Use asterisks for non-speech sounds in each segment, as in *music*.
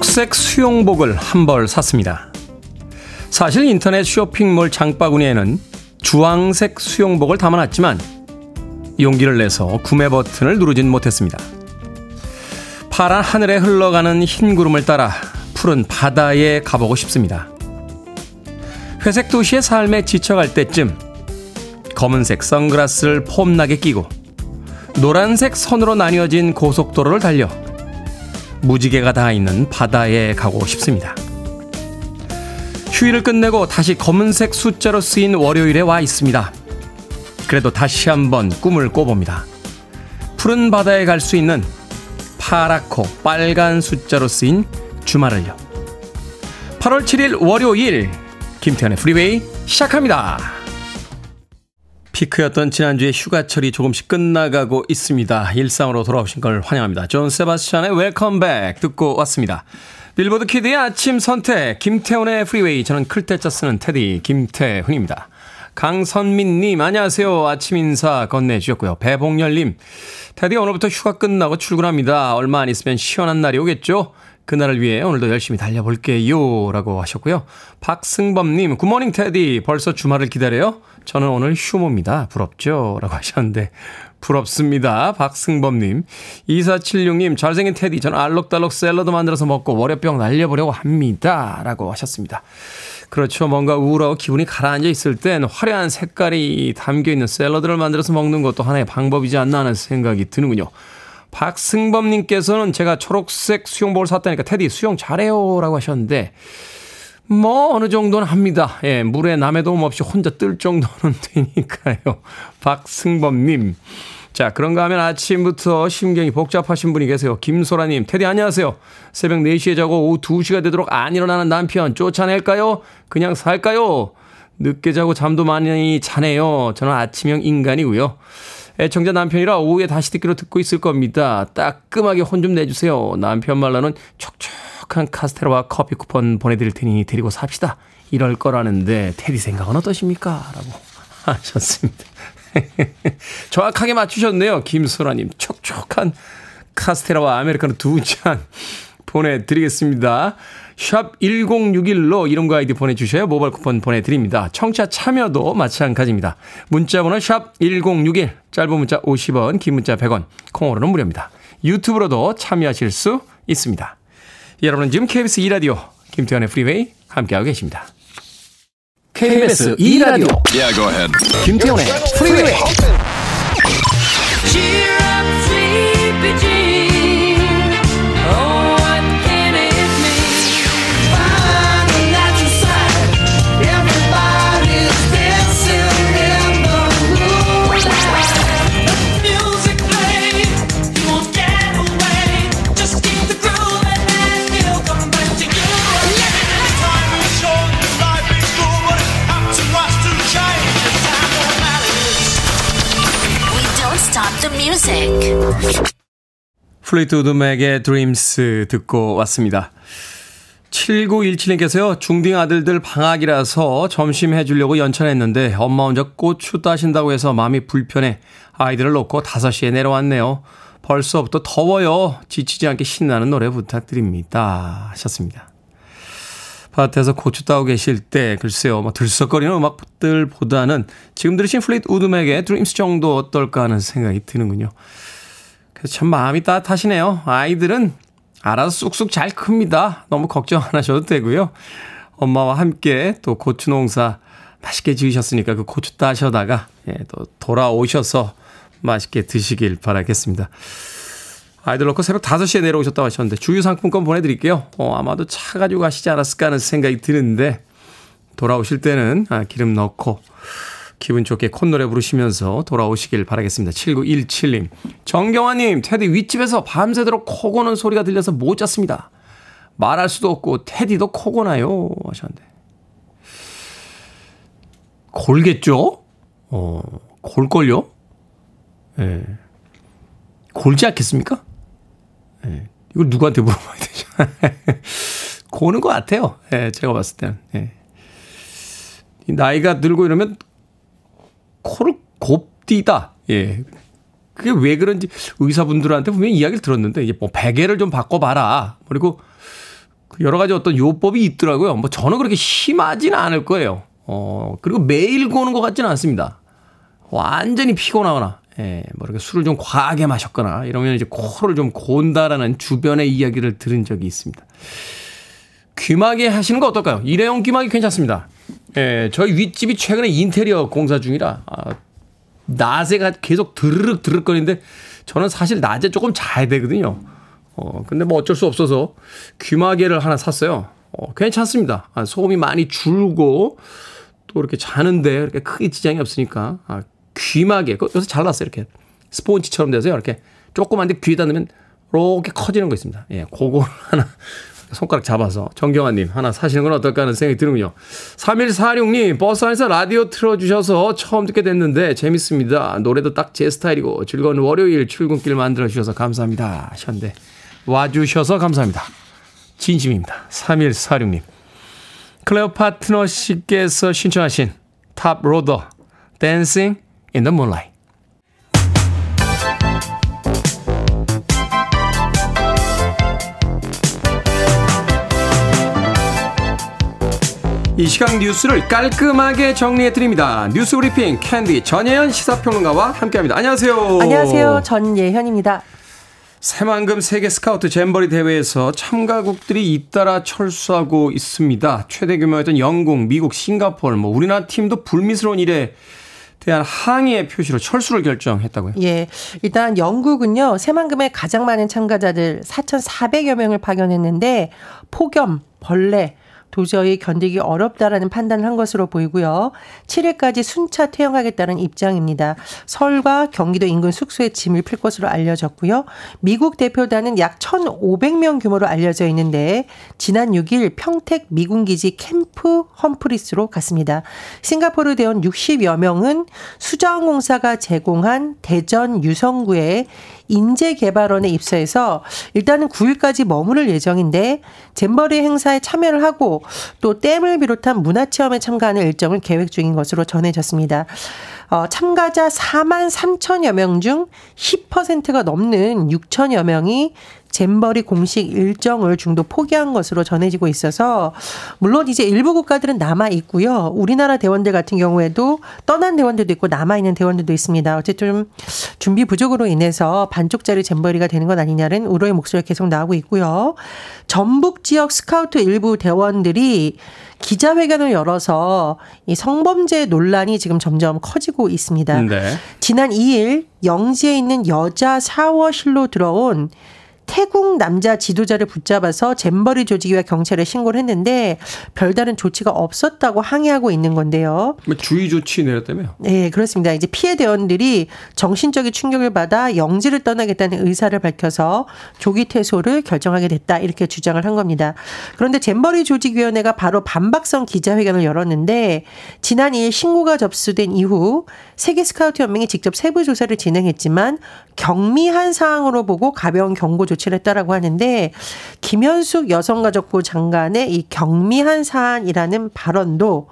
초록색 수영복을 한 벌 샀습니다. 사실 인터넷 쇼핑몰 장바구니에는 주황색 수영복을 담아놨지만 용기를 내서 구매 버튼을 누르진 못했습니다. 파란 하늘에 흘러가는 흰 구름을 따라 푸른 바다에 가보고 싶습니다. 회색 도시의 삶에 지쳐갈 때쯤 검은색 선글라스를 폼나게 끼고 노란색 선으로 나뉘어진 고속도로를 달려 무지개가 닿아 있는 바다에 가고 싶습니다. 휴일을 끝내고 다시 검은색 숫자로 쓰인 월요일에 와 있습니다. 그래도 다시 한번 꿈을 꿔봅니다. 푸른 바다에 갈 수 있는 파랗고 빨간 숫자로 쓰인 주말을요. 8월 7일 월요일 김태훈의 프리웨이 시작합니다. 피크였던 지난주에 휴가철이 조금씩 끝나가고 있습니다. 일상으로 돌아오신 걸 환영합니다. 존 세바스찬의 Welcome Back 듣고 왔습니다. 빌보드 키드의 아침 선택 김태훈의 프리웨이 저는 클 태 자 쓰는 테디 김태훈입니다. 강선민님 안녕하세요. 아침 인사 건네주셨고요. 배봉열님 테디 오늘부터 휴가 끝나고 출근합니다. 얼마 안 있으면 시원한 날이 오겠죠? 그날을 위해 오늘도 열심히 달려볼게요. 라고 하셨고요. 박승범님, good morning 테디. 벌써 주말을 기다려요? 저는 오늘 휴무입니다. 부럽죠? 라고 하셨는데, 부럽습니다. 박승범님. 2476님, 잘생긴 테디. 저는 알록달록 샐러드 만들어서 먹고 월요병 날려보려고 합니다. 라고 하셨습니다. 그렇죠. 뭔가 우울하고 기분이 가라앉아 있을 땐 화려한 색깔이 담겨 있는 샐러드를 만들어서 먹는 것도 하나의 방법이지 않나 하는 생각이 드는군요. 박승범님께서는 제가 초록색 수영복을 샀다니까 테디 수영 잘해요 라고 하셨는데 뭐 어느 정도는 합니다. 예, 물에 남의 도움 없이 혼자 뜰 정도는 *laughs* 되니까요. 박승범님. 자, 그런가 하면 아침부터 심경이 복잡하신 분이 계세요. 김소라님, 테디 안녕하세요. 새벽 4시에 자고 오후 2시가 되도록 안 일어나는 남편 쫓아낼까요? 그냥 살까요? 늦게 자고 잠도 많이 자네요. 저는 아침형 인간이고요. 애청자 남편이라 오후에 다시 듣기로 듣고 있을 겁니다. 따끔하게 혼 좀 내주세요. 남편 말로는 촉촉한 카스테라와 커피 쿠폰 보내드릴 테니 데리고 삽시다. 이럴 거라는데 테디 생각은 어떠십니까? 라고 *laughs* 하셨습니다. *laughs* 정확하게 맞추셨네요. 김소라님. 촉촉한 카스테라와 아메리카노 두 잔 보내드리겠습니다. 샵 1061로 이름과 아이디 보내주셔야 모바일 쿠폰 보내드립니다. 청취자 참여도 마찬가지입니다. 문자번호 샵 1061, 짧은 문자 50원, 긴 문자 100원, 콩으로는 무료입니다. 유튜브로도 참여하실 수 있습니다. 여러분은 지금 KBS 2라디오 김태훈의 프리웨이 함께하고 계십니다. KBS 2라디오 Yeah, go ahead. 김태훈의 프리웨이 플리트우드 맥의 Dreams 듣고 왔습니다. 7917님께서요, 중딩 아들들 방학이라서 점심 해주려고 연차 냈는데 엄마 혼자 고추 따신다고 해서 마음이 불편해 아이들을 놓고 5시에 내려왔네요. 벌써부터 더워요. 지치지 않게 신나는 노래 부탁드립니다. 하셨습니다. 밭에서 고추 따고 계실 때 글쎄요 뭐 들썩거리는 음악들보다는 지금 들으신 플리트우드 맥의 Dreams 정도 어떨까 하는 생각이 드는군요. 참 마음이 따뜻하시네요. 아이들은 알아서 쑥쑥 잘 큽니다. 너무 걱정 안 하셔도 되고요. 엄마와 함께 또 고추 농사 맛있게 지으셨으니까 그 고추 따셔다가 예, 또 돌아오셔서 맛있게 드시길 바라겠습니다. 아이들 놓고 새벽 5시에 내려오셨다고 하셨는데 주유 상품권 보내드릴게요. 어, 아마도 차 가지고 가시지 않았을까 하는 생각이 드는데 돌아오실 때는 아, 기름 넣고 기분 좋게 콧노래 부르시면서 돌아오시길 바라겠습니다. 7917님. 정경화님, 테디 윗집에서 밤새도록 코 고는 소리가 들려서 못 잤습니다. 말할 수도 없고, 테디도 코 고나요? 하셨는데. 골겠죠? 어, 골걸요? 예. 골지 않겠습니까? 예. 이걸 누구한테 물어봐야 되죠? *laughs* 고는 것 같아요. 예, 제가 봤을 때는. 예. 이 나이가 들고 이러면 코를 곱디다. 예. 그게 왜 그런지 의사분들한테 분명히 이야기를 들었는데 이제 뭐 베개를 좀 바꿔봐라. 그리고 그 여러 가지 어떤 요법이 있더라고요. 뭐 저는 그렇게 심하지는 않을 거예요. 어, 그리고 매일 고는 것 같지는 않습니다. 완전히 피곤하거나, 예, 뭐 이렇게 술을 좀 과하게 마셨거나 이러면 이제 코를 좀 곤다라는 주변의 이야기를 들은 적이 있습니다. 귀마개 하시는 거 어떨까요? 일회용 귀마개 괜찮습니다. 예, 저희 윗집이 최근에 인테리어 공사 중이라, 아, 낮에가 계속 드르륵 드르륵거리는데 저는 사실 낮에 조금 자야 되거든요. 어, 근데 뭐 어쩔 수 없어서 귀마개를 하나 샀어요. 어, 괜찮습니다. 아, 소음이 많이 줄고 또 이렇게 자는데 이렇게 크게 지장이 없으니까 아, 귀마개 그 요새 잘났어요 이렇게 스폰지처럼 돼서 이렇게 조그만데 귀에다 넣으면 이렇게 커지는 거 있습니다. 예, 그거 하나 손가락 잡아서 정경환님 하나 사시는 건 어떨까 하는 생각이 드는군요. 3146님 버스 안에서 라디오 틀어주셔서 처음 듣게 됐는데 재밌습니다. 노래도 딱 제 스타일이고 즐거운 월요일 출근길 만들어주셔서 감사합니다. 하셨는데 와주셔서 감사합니다. 진심입니다. 3146님. 클레오파트라 씨께서 신청하신 탑로더 Dancing in the moonlight. 이 시각 뉴스를 깔끔하게 정리해 드립니다. 뉴스 브리핑 캔디 전예현 시사평론가와 함께합니다. 안녕하세요. 안녕하세요. 전예현입니다. 새만금 세계 스카우트 잼버리 대회에서 참가국들이 잇따라 철수하고 있습니다. 최대 규모였던 영국, 미국, 싱가포르, 뭐 우리나라 팀도 불미스러운 일에 대한 항의의 표시로 철수를 결정했다고요. 예. 일단 영국은요, 새만금에 가장 많은 참가자들 4,400여 명을 파견했는데, 폭염, 벌레, 도저히 견디기 어렵다라는 판단을 한 것으로 보이고요. 7일까지 순차 퇴영하겠다는 입장입니다. 서울과 경기도 인근 숙소에 짐을 필 것으로 알려졌고요. 미국 대표단은 약 1,500명 규모로 알려져 있는데 지난 6일 평택 미군기지 캠프 험프리스로 갔습니다. 싱가포르 대원 60여 명은 수자원공사가 제공한 대전 유성구에 인재개발원에 입사해서 일단은 9일까지 머무를 예정인데 잼버리 행사에 참여를 하고 또 댐을 비롯한 문화체험에 참가하는 일정을 계획 중인 것으로 전해졌습니다. 어, 참가자 4만 3천여 명 중 10%가 넘는 6천여 명이 잼버리 공식 일정을 중도 포기한 것으로 전해지고 있어서 물론 이제 일부 국가들은 남아 있고요. 우리나라 대원들 같은 경우에도 떠난 대원들도 있고 남아 있는 대원들도 있습니다. 어쨌든 좀 준비 부족으로 인해서 반쪽짜리 잼버리가 되는 것 아니냐는 우려의 목소리가 계속 나오고 있고요. 전북 지역 스카우트 일부 대원들이 기자회견을 열어서 이 성범죄 논란이 지금 점점 커지고 있습니다. 네. 지난 2일 영지에 있는 여자 샤워실로 들어온 태국 남자 지도자를 붙잡아서 잼버리 조직위와 경찰에 신고를 했는데 별다른 조치가 없었다고 항의하고 있는 건데요. 뭐 주의 조치 내렸다며요. 네, 그렇습니다. 이제 피해 대원들이 정신적인 충격을 받아 영지를 떠나겠다는 의사를 밝혀서 조기 퇴소를 결정하게 됐다. 이렇게 주장을 한 겁니다. 그런데 잼버리 조직위원회가 바로 반박성 기자회견을 열었는데 지난 2일 신고가 접수된 이후 세계 스카우트 연맹이 직접 세부 조사를 진행했지만 경미한 사항으로 보고 가벼운 경고 조치 를 했다라고 하는데 김현숙 여성가족부 장관의 이 경미한 사안이라는 발언도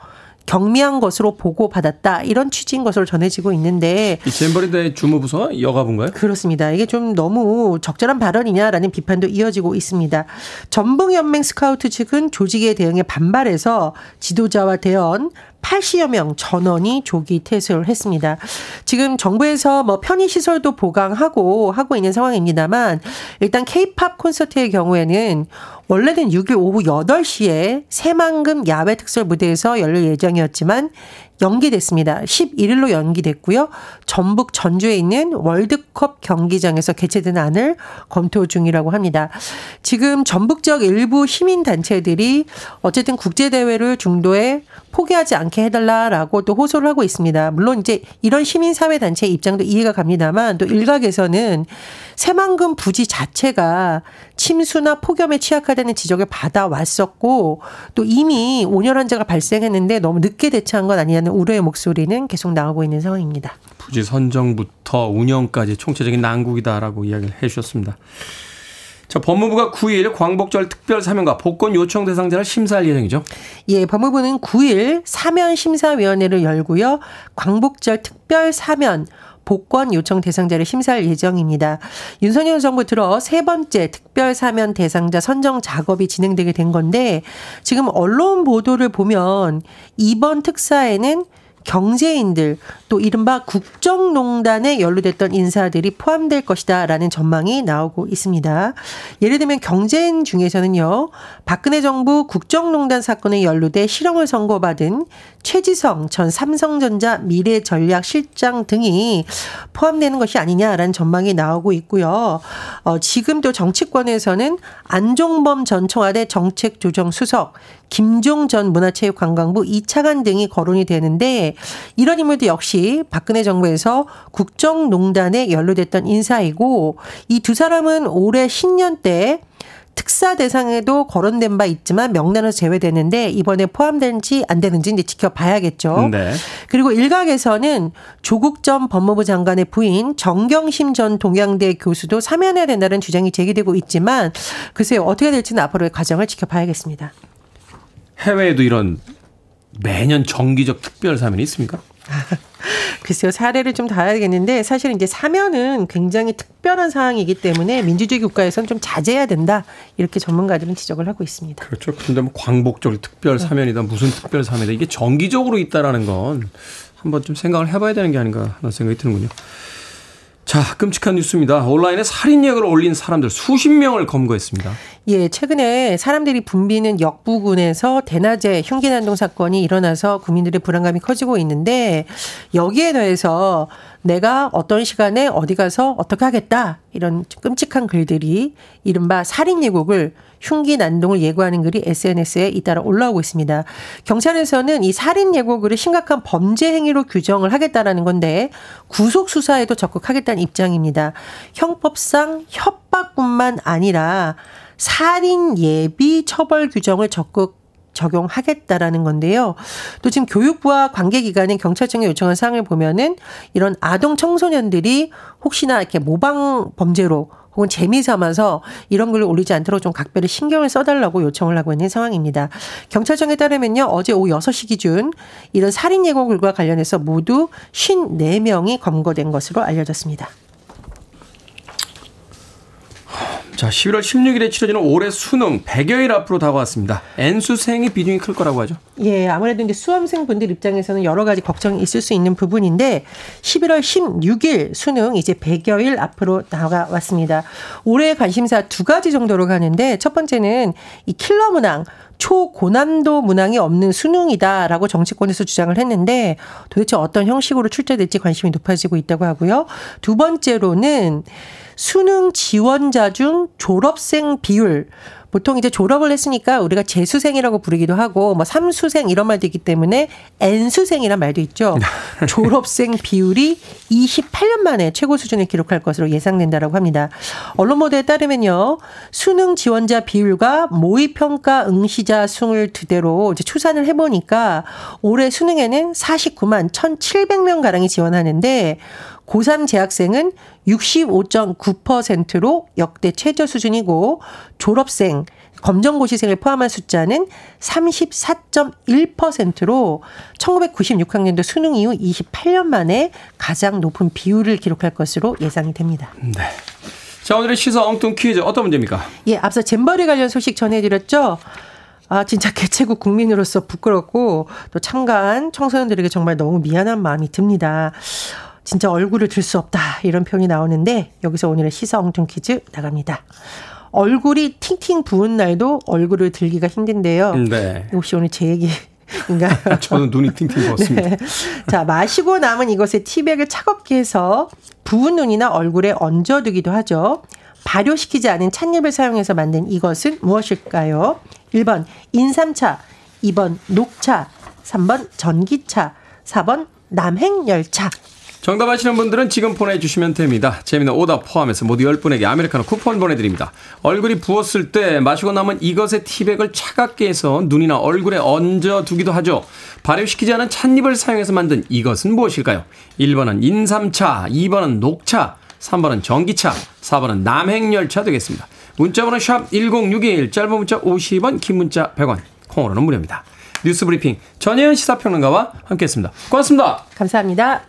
경미한 것으로 보고받았다 이런 취지인 것으로 전해지고 있는데 이 잼버리 대회 주무부서가 여가부인가요? 그렇습니다. 이게 좀 너무 적절한 발언이냐라는 비판도 이어지고 있습니다. 전북연맹 스카우트 측은 조직의 대응에 반발해서 지도자와 대원 80여 명 전원이 조기 퇴소를 했습니다. 지금 정부에서 뭐 편의 시설도 보강하고 하고 있는 상황입니다만 일단 K-팝 콘서트의 경우에는 원래는 6일 오후 8시에 새만금 야외 특설 무대에서 열릴 예정이었지만 연기됐습니다. 11일로 연기됐고요. 전북 전주에 있는 월드컵 경기장에서 개최되는 안을 검토 중이라고 합니다. 지금 전북 지역 일부 시민 단체들이 어쨌든 국제 대회를 중도에 포기하지 않게 해달라라고 또 호소를 하고 있습니다. 물론 이제 이런 시민 사회 단체의 입장도 이해가 갑니다만 또 일각에서는 새만금 부지 자체가 침수나 폭염에 취약하다는 지적을 받아왔었고 또 이미 온열 환자가 발생했는데 너무 늦게 대처한 건 아니냐는 우려의 목소리는 계속 나오고 있는 상황입니다. 부지 선정부터 운영까지 총체적인 난국이다라고 이야기를 해주셨습니다. 자, 법무부가 9일 광복절 특별 사면과 복권 요청 대상자를 심사할 예정이죠. 예, 법무부는 9일 사면 심사위원회를 열고요. 광복절 특별 사면 복권 요청 대상자를 심사할 예정입니다. 윤석열 정부 들어 세 번째 특별 사면 대상자 선정 작업이 진행되게 된 건데 지금 언론 보도를 보면 이번 특사에는 경제인들 또 이른바 국정농단에 연루됐던 인사들이 포함될 것이다라는 전망이 나오고 있습니다. 예를 들면 경제인 중에서는요. 박근혜 정부 국정농단 사건에 연루돼 실형을 선고받은 최지성 전 삼성전자 미래전략실장 등이 포함되는 것이 아니냐라는 전망이 나오고 있고요. 어, 지금 또 정치권에서는 안종범 전 청와대 정책조정수석, 김종 전 문화체육관광부 이차관 등이 거론이 되는데 이런 인물도 역시 박근혜 정부에서 국정농단에 연루됐던 인사이고 이 두 사람은 올해 신년 때 특사 대상에도 거론된 바 있지만 명단에서 제외되는데 이번에 포함되는지 안 되는지 이제 지켜봐야겠죠. 네. 그리고 일각에서는 조국 전 법무부 장관의 부인 정경심 전 동양대 교수도 사면해야 된다는 주장이 제기되고 있지만 글쎄요 어떻게 될지는 앞으로의 과정을 지켜봐야겠습니다. 해외에도 이런 매년 정기적 특별 사면이 있습니까? *laughs* 글쎄요 사례를 좀 다야겠는데 사실은 이제 사면은 굉장히 특별한 상황이기 때문에 민주주의 국가에서는 좀 자제해야 된다 이렇게 전문가들은 지적을 하고 있습니다. 그렇죠. 근데 뭐 광복절 특별 사면이다 무슨 특별 사면이다 이게 정기적으로 있다라는 건 한번 좀 생각을 해봐야 되는 게 아닌가 하는 생각이 드는군요. 자, 끔찍한 뉴스입니다. 온라인에 살인력을 올린 사람들 수십 명을 검거했습니다. 예, 최근에 사람들이 붐비는 역부근에서 대낮에 흉기 난동 사건이 일어나서 국민들의 불안감이 커지고 있는데 여기에 더해서 내가 어떤 시간에 어디 가서 어떻게 하겠다 이런 좀 끔찍한 글들이 이른바 살인 예곡을 흉기 난동을 예고하는 글이 SNS에 잇따라 올라오고 있습니다. 경찰에서는 이 살인 예고글을 심각한 범죄 행위로 규정을 하겠다라는 건데 구속 수사에도 적극하겠다는 입장입니다. 형법상 협박뿐만 아니라 살인 예비 처벌 규정을 적극 적용하겠다라는 건데요. 또 지금 교육부와 관계기관은 경찰청에 요청한 사항을 보면은 이런 아동 청소년들이 혹시나 이렇게 모방 범죄로 혹은 재미 삼아서 이런 글을 올리지 않도록 좀 각별히 신경을 써달라고 요청을 하고 있는 상황입니다. 경찰청에 따르면요. 어제 오후 6시 기준 이런 살인 예고글과 관련해서 모두 54명이 검거된 것으로 알려졌습니다. 자, 11월 16일에 치러지는 올해 수능 100여 일 앞으로 다가왔습니다. N수생의 비중이 클 거라고 하죠. 예, 아무래도 이제 수험생 분들 입장에서는 여러 가지 걱정이 있을 수 있는 부분인데 11월 16일 수능 이제 100여 일 앞으로 다가왔습니다. 올해 관심사 두 가지 정도로 가는데 첫 번째는 이 킬러 문항 초고난도 문항이 없는 수능이다라고 정치권에서 주장을 했는데 도대체 어떤 형식으로 출제될지 관심이 높아지고 있다고 하고요. 두 번째로는 수능 지원자 중 졸업생 비율 보통 이제 졸업을 했으니까 우리가 재수생이라고 부르기도 하고 뭐 삼수생 이런 말도 있기 때문에 N수생이란 말도 있죠. *laughs* 졸업생 비율이 28년 만에 최고 수준을 기록할 것으로 예상된다라고 합니다. 언론 보도에 따르면요. 수능 지원자 비율과 모의 평가 응시자 수를 그대로 이제 추산을 해 보니까 올해 수능에는 49만 1,700명 가량이 지원하는데 고3 재학생은 65.9%로 역대 최저 수준이고 졸업생, 검정고시생을 포함한 숫자는 34.1%로 1996학년도 수능 이후 28년 만에 가장 높은 비율을 기록할 것으로 예상이 됩니다. 네. 자, 오늘의 시사 엉뚱 퀴즈 어떤 문제입니까? 예, 앞서 잼버리 관련 소식 전해드렸죠. 아, 진짜 개최국 국민으로서 부끄럽고 또 참가한 청소년들에게 정말 너무 미안한 마음이 듭니다. 진짜 얼굴을 들 수 없다. 이런 표현이 나오는데 여기서 오늘의 시사 엉뚱 퀴즈 나갑니다. 얼굴이 팅팅 부은 날도 얼굴을 들기가 힘든데요. 네. 혹시 오늘 제 얘기 인가요? *laughs* 저는 눈이 팅팅 부었습니다. 네. 자, 마시고 남은 이것에 티백을 차갑게 해서 부은 눈이나 얼굴에 얹어두기도 하죠. 발효시키지 않은 찻잎을 사용해서 만든 이것은 무엇일까요? 1번 인삼차, 2번 녹차, 3번 전기차, 4번 남행열차. 정답 아시는 분들은 지금 보내주시면 됩니다. 재미는 오답 포함해서 모두 10분에게 아메리카노 쿠폰 보내드립니다. 얼굴이 부었을 때 마시고 남은 이것의 티백을 차갑게 해서 눈이나 얼굴에 얹어두기도 하죠. 발효시키지 않은 찻잎을 사용해서 만든 이것은 무엇일까요? 1번은 인삼차, 2번은 녹차, 3번은 전기차, 4번은 남행열차 되겠습니다. 문자번호 샵 1061, 짧은 문자 50원, 긴 문자 100원, 콩으로는 무료입니다. 뉴스 브리핑 전혜연 시사평론가와 함께했습니다. 고맙습니다. 감사합니다.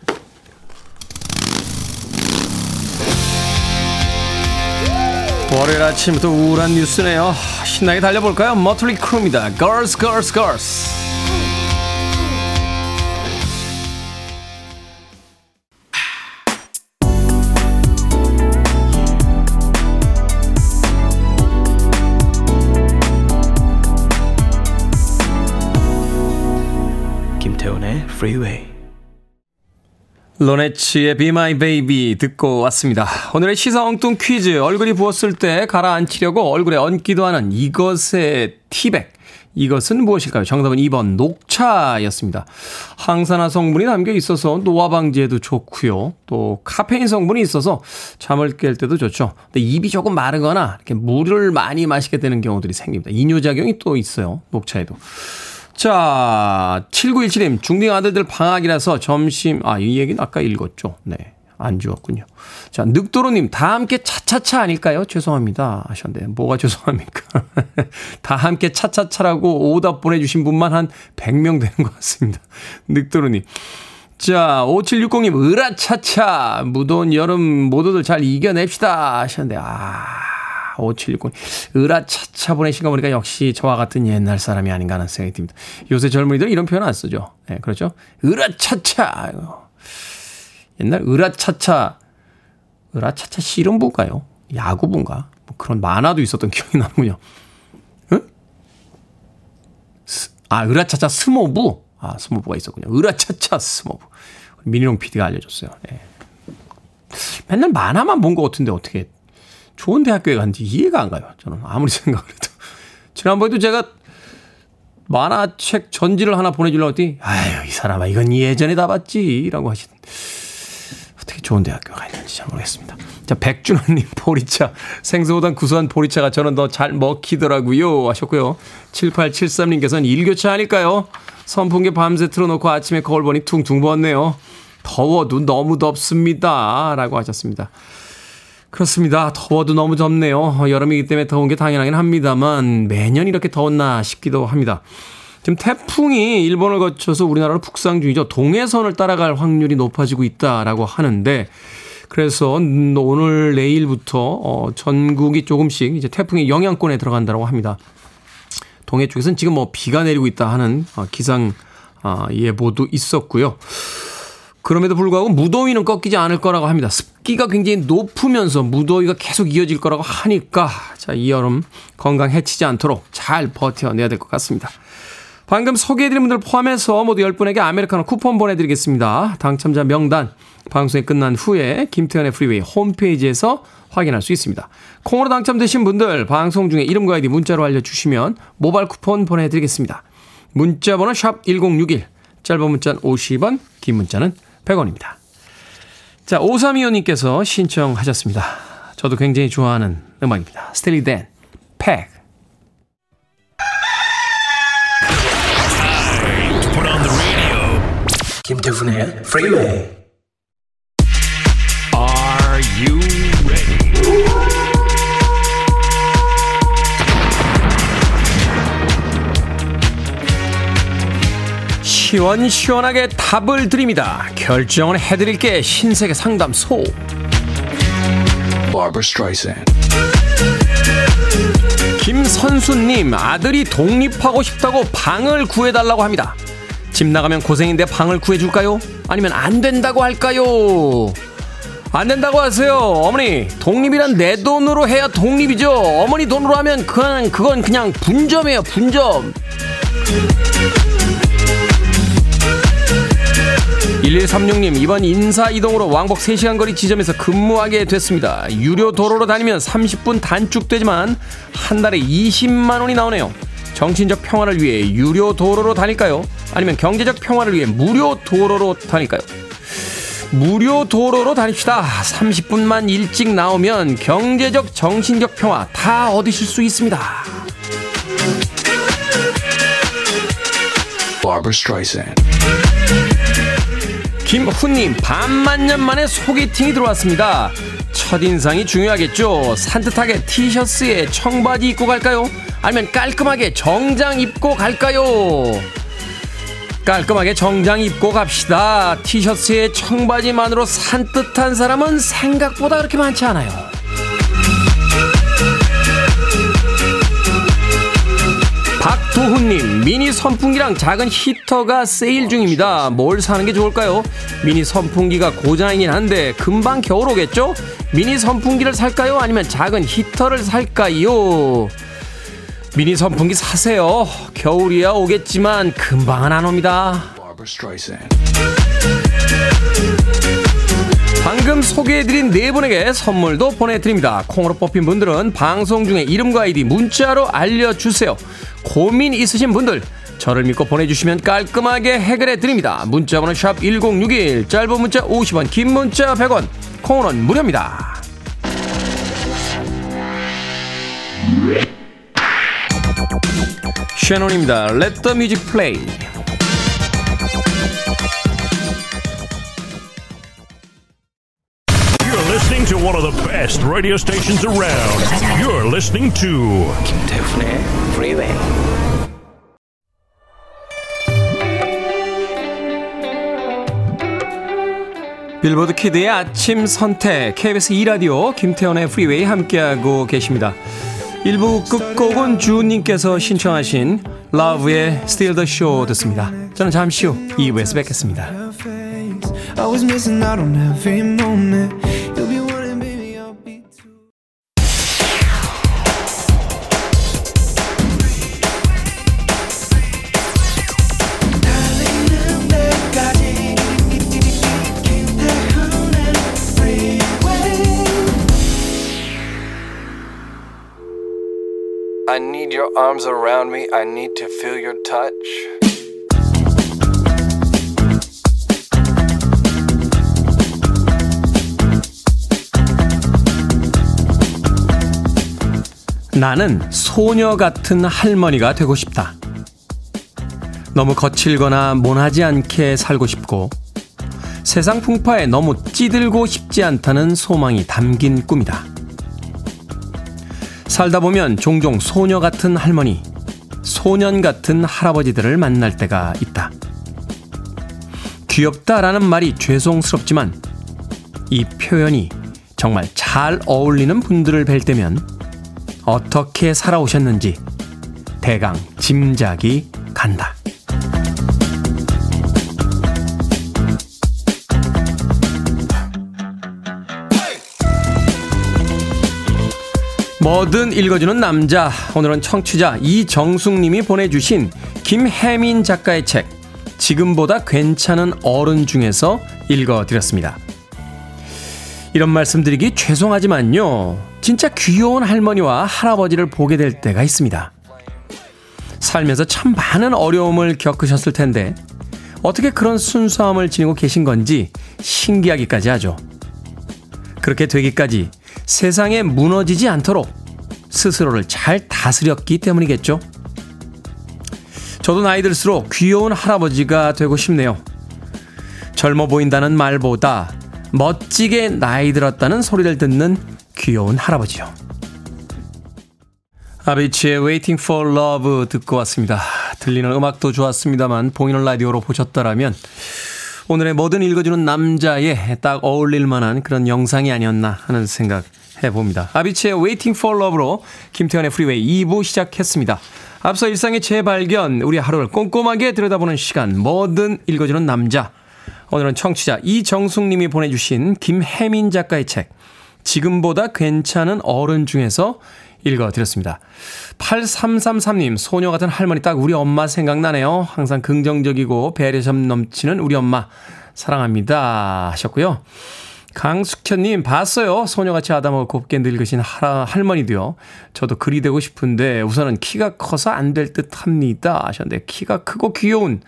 월요일 아침부터 우울한 뉴스네요. 신나게 달려볼까요? 머틀리 크루입니다. Girls, Girls, Girls. 김태훈의 Freeway. 로네츠의 Be My Baby 듣고 왔습니다. 오늘의 시사 엉뚱 퀴즈. 얼굴이 부었을 때 가라앉히려고 얼굴에 얹기도 하는 이것의 티백. 이것은 무엇일까요? 정답은 2번 녹차였습니다. 항산화 성분이 담겨 있어서 노화 방지에도 좋고요. 또 카페인 성분이 있어서 잠을 깰 때도 좋죠. 근데 입이 조금 마르거나 이렇게 물을 많이 마시게 되는 경우들이 생깁니다. 이뇨작용이 또 있어요. 녹차에도. 자, 7917님, 중딩 아들들 방학이라서 점심, 아, 이 얘기는 아까 읽었죠. 네. 안 주었군요. 자, 늑도로님, 다 함께 차차차 아닐까요? 죄송합니다. 하셨는데, 뭐가 죄송합니까? *laughs* 다 함께 차차차라고 오답 보내주신 분만 한 100명 되는 것 같습니다. 늑도로님. 자, 5760님, 으라차차. 무더운 여름 모두들 잘 이겨냅시다. 하셨는데, 아, 5760. 으라차차 보내신 거 보니까 역시 저와 같은 옛날 사람이 아닌가 하는 생각이 듭니다. 요새 젊은이들 이런 표현 안 쓰죠. 네, 그렇죠? 으라차차. 옛날 으라차차. 으라차차 씨름부인가요? 야구부인가? 뭐 그런 만화도 있었던 기억이 나는군요. 응? 스- 아, 으라차차 스모부? 아, 스모부가 있었군요. 으라차차 스모부. 미니롱 PD가 알려줬어요. 예. 맨날 만화만 본 것 같은데 어떻게 좋은 대학교에 간지 이해가 안 가요. 저는 아무리 *laughs* 생각을 해도. 지난번에도 제가 만화책 전지를 하나 보내주려고 했더니, 아유, 이 사람아, 이건 예전에 다 봤지. 라고 하시는. 어떻게 좋은 대학교가 있는지 잘 모르겠습니다. 자, 백준환님, *laughs* 보리차. 생소보단 구수한 보리차가 저는 더 잘 먹히더라고요. 하셨고요. 7873님께서는 일교차 아닐까요? 선풍기 밤새 틀어놓고 아침에 거울 보니 퉁퉁 부었네요. 더워도 너무 덥습니다. 라고 하셨습니다. 그렇습니다. 더워도 너무 덥네요. 어, 여름이기 때문에 더운 게 당연하긴 합니다만 매년 이렇게 더웠나 싶기도 합니다. 지금 태풍이 일본을 거쳐서 우리나라로 북상 중이죠. 동해선을 따라갈 확률이 높아지고 있다라고 하는데 그래서 오늘 내일부터 어, 전국이 조금씩 이제 태풍의 영향권에 들어간다고 합니다. 동해 쪽에서는 지금 뭐 비가 내리고 있다 하는 어, 기상 아, 예보도 있었고요. 그럼에도 불구하고 무더위는 꺾이지 않을 거라고 합니다. 습기가 굉장히 높으면서 무더위가 계속 이어질 거라고 하니까 자, 이 여름 건강 해치지 않도록 잘 버텨내야 될 것 같습니다. 방금 소개해드린 분들 포함해서 모두 10분에게 아메리카노 쿠폰 보내드리겠습니다. 당첨자 명단 방송이 끝난 후에 김태훈의 프리웨이 홈페이지에서 확인할 수 있습니다. 콩으로 당첨되신 분들 방송 중에 이름과 아이디 문자로 알려주시면 모바일 쿠폰 보내드리겠습니다. 문자 번호 샵 1061, 짧은 문자는 50원, 긴 문자는 100원입니다. 자, 5325님께서 신청하셨습니다. 저도 굉장히 좋아하는 음악입니다. 스텔리 댄, 팩. 김태훈의 Freeway. Are 시원시원하게 답을 드립니다. 결정을 해드릴게 신세계 상담소. 김선수님 아들이 독립하고 싶다고 방을 구해달라고 합니다. 집 나가면 고생인데 방을 구해줄까요? 아니면 안 된다고 할까요? 안 된다고 하세요. 어머니 독립이란 내 돈으로 해야 독립이죠. 어머니 돈으로 하면 그건 그건 그냥 분점이에요. 분점. 1136님, 이번 인사 이동으로 왕복 3시간 거리 지점에서 근무하게 됐습니다. 유료 도로로 다니면 30분 단축되지만 한 달에 20만 원이 나오네요. 정신적 평화를 위해 유료 도로로 다닐까요? 아니면 경제적 평화를 위해 무료 도로로 다닐까요? 무료 도로로 다닙시다. 30분만 일찍 나오면 경제적, 정신적 평화 다 얻으실 수 있습니다. Barbara Streisand. 김훈님, 반만년 만에 소개팅이 들어왔습니다. 첫인상이 중요하겠죠. 산뜻하게 티셔츠에 청바지 입고 갈까요? 아니면 깔끔하게 정장 입고 갈까요? 깔끔하게 정장 입고 갑시다. 티셔츠에 청바지만으로 산뜻한 사람은 생각보다 그렇게 많지 않아요. 박도훈님, 미니 선풍기랑 작은 히터가 세일 중입니다. 뭘 사는 게 좋을까요? 미니 선풍기가 고장이긴 한데 금방 겨울 오겠죠? 미니 선풍기를 살까요? 아니면 작은 히터를 살까요? 미니 선풍기 사세요. 겨울이야 오겠지만 금방은 안 옵니다. 방금 소개해드린 네 분에게 선물도 보내드립니다. 콩으로 뽑힌 분들은 방송 중에 이름과 아이디 문자로 알려주세요. 고민 있으신 분들 저를 믿고 보내주시면 깔끔하게 해결해드립니다. 문자번호 샵1061 짧은 문자 50원 긴 문자 100원 콩으로는 무료입니다. 쉐논입니다. Let the music play. Listening to one of the best radio stations around. You're listening to 김태훈의 Freeway. 빌보드 키드의 아침 선택 KBS 2 라디오 김태훈의 프리웨이 함께하고 계십니다. 1부 끝곡은 주님께서 신청하신 Lauv의 Steal the Show 듣습니다. 저는 잠시 후 2부에서 뵙겠습니다. I was missing out on every moment. Arms around me. I need to feel your touch. 나는 소녀 같은 할머니가 되고 싶다. 너무 거칠거나 모나지 않게 살고 싶고 세상 풍파에 너무 찌들고 싶지 않다는 소망이 담긴 꿈이다. 살다 보면 종종 소녀 같은 할머니, 소년 같은 할아버지들을 만날 때가 있다. 귀엽다라는 말이 죄송스럽지만 이 표현이 정말 잘 어울리는 분들을 뵐 때면 어떻게 살아오셨는지 대강 짐작이 간다. 뭐든 읽어주는 남자. 오늘은 청취자 이정숙님이 보내주신 김혜민 작가의 책, 지금보다 괜찮은 어른 중에서 읽어드렸습니다. 이런 말씀 드리기 죄송하지만요. 진짜 귀여운 할머니와 할아버지를 보게 될 때가 있습니다. 살면서 참 많은 어려움을 겪으셨을 텐데, 어떻게 그런 순수함을 지니고 계신 건지 신기하기까지 하죠. 그렇게 되기까지 세상에 무너지지 않도록 스스로를 잘 다스렸기 때문이겠죠. 저도 나이 들수록 귀여운 할아버지가 되고 싶네요. 젊어 보인다는 말보다 멋지게 나이 들었다는 소리를 듣는 귀여운 할아버지요. 아비치의 Waiting for Love 듣고 왔습니다. 들리는 음악도 좋았습니다만 보이는 라디오로 보셨더라면 오늘의 뭐든 읽어주는 남자에 딱 어울릴 만한 그런 영상이 아니었나 하는 생각 해봅니다. Avicii의 Waiting for Love로 김태훈의 프리웨이 2부 시작했습니다. 앞서 일상의 재발견, 우리 하루를 꼼꼼하게 들여다보는 시간, 뭐든 읽어주는 남자. 오늘은 청취자 이정숙님이 보내주신 김혜민 작가의 책, 지금보다 괜찮은 어른 중에서 읽어드렸습니다. 8333님, 소녀 같은 할머니 딱 우리 엄마 생각나네요. 항상 긍정적이고 배려심 넘치는 우리 엄마 사랑합니다. 하셨고요. 강숙현님, 봤어요. 소녀같이 아담하고 곱게 늙으신 할, 할머니도요. 저도 그리 되고 싶은데 우선은 키가 커서 안 될 듯 합니다. 하셨는데 키가 크고 귀여운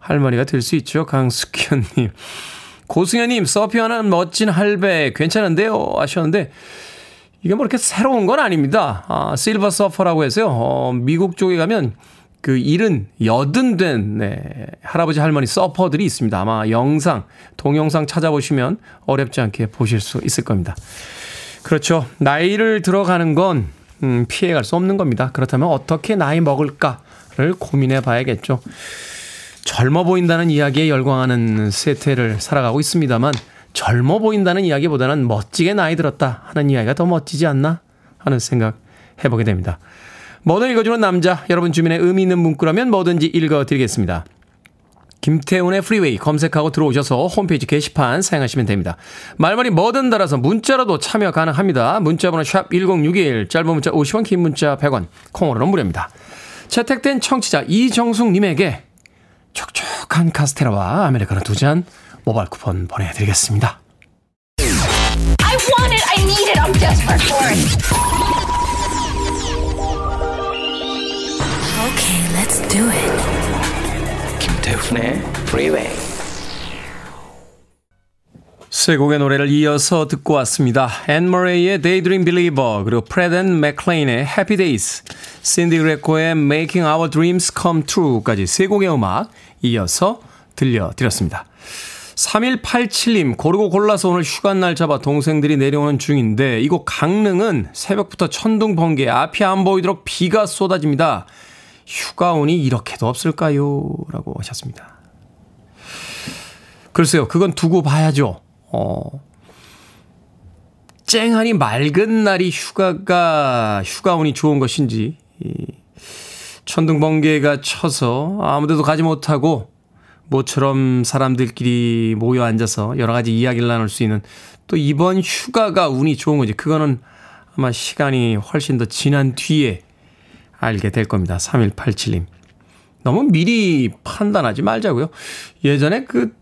할머니가 될 수 있죠. 강숙현님. 고승현님, 서핑하는 멋진 할배 괜찮은데요? 하셨는데 이게 뭐 이렇게 새로운 건 아닙니다. 아, 실버 서퍼라고 해서요. 어, 미국 쪽에 가면 그 일은 여든 된 네, 할아버지 할머니 서퍼들이 있습니다. 아마 영상, 동영상 찾아보시면 어렵지 않게 보실 수 있을 겁니다. 그렇죠. 나이를 들어가는 건 음, 피해갈 수 없는 겁니다. 그렇다면 어떻게 나이 먹을까를 고민해 봐야겠죠. 젊어 보인다는 이야기에 열광하는 세태를 살아가고 있습니다만 젊어 보인다는 이야기보다는 멋지게 나이 들었다 하는 이야기가 더 멋지지 않나 하는 생각 해보게 됩니다. 뭐든 읽어주는 남자, 여러분 주변에 의미 있는 문구라면 뭐든지 읽어드리겠습니다. 김태훈의 프리웨이 검색하고 들어오셔서 홈페이지 게시판 사용하시면 됩니다. 말머리 뭐든 달아서 문자로도 참여 가능합니다. 문자번호 샵 1061, 짧은 문자 50원, 긴 문자 100원, 콩으로는 무료입니다. 채택된 청취자 이정숙님에게 촉촉한 카스테라와 아메리카노 두 잔 모바일 쿠폰 보내드리겠습니다. I want it. I need it. I'm desperate for it. Okay, let's do it. 김태훈의 Freeway. 세 곡의 노래를 이어서 듣고 왔습니다. 앤 머레이의 Daydream Believer, 그리고 프레드 앤 맥클레인의 Happy Days, 신디 그레코의 Making Our Dreams Come True까지 세 곡의 음악 이어서 들려드렸습니다. 3187님, 고르고 골라서 오늘 휴가날 잡아 동생들이 내려오는 중인데, 이곳 강릉은 새벽부터 천둥 번개, 앞이 안 보이도록 비가 쏟아집니다. 휴가운이 이렇게도 없을까요? 라고 하셨습니다. 글쎄요, 그건 두고 봐야죠. 어, 쨍하니 맑은 날이 휴가가, 휴가운이 좋은 것인지, 이 천둥 번개가 쳐서 아무데도 가지 못하고, 모처럼 사람들끼리 모여 앉아서 여러 가지 이야기를 나눌 수 있는 또 이번 휴가가 운이 좋은 건지, 그거는 아마 시간이 훨씬 더 지난 뒤에 알게 될 겁니다. 3187님. 너무 미리 판단하지 말자고요. 예전에 그,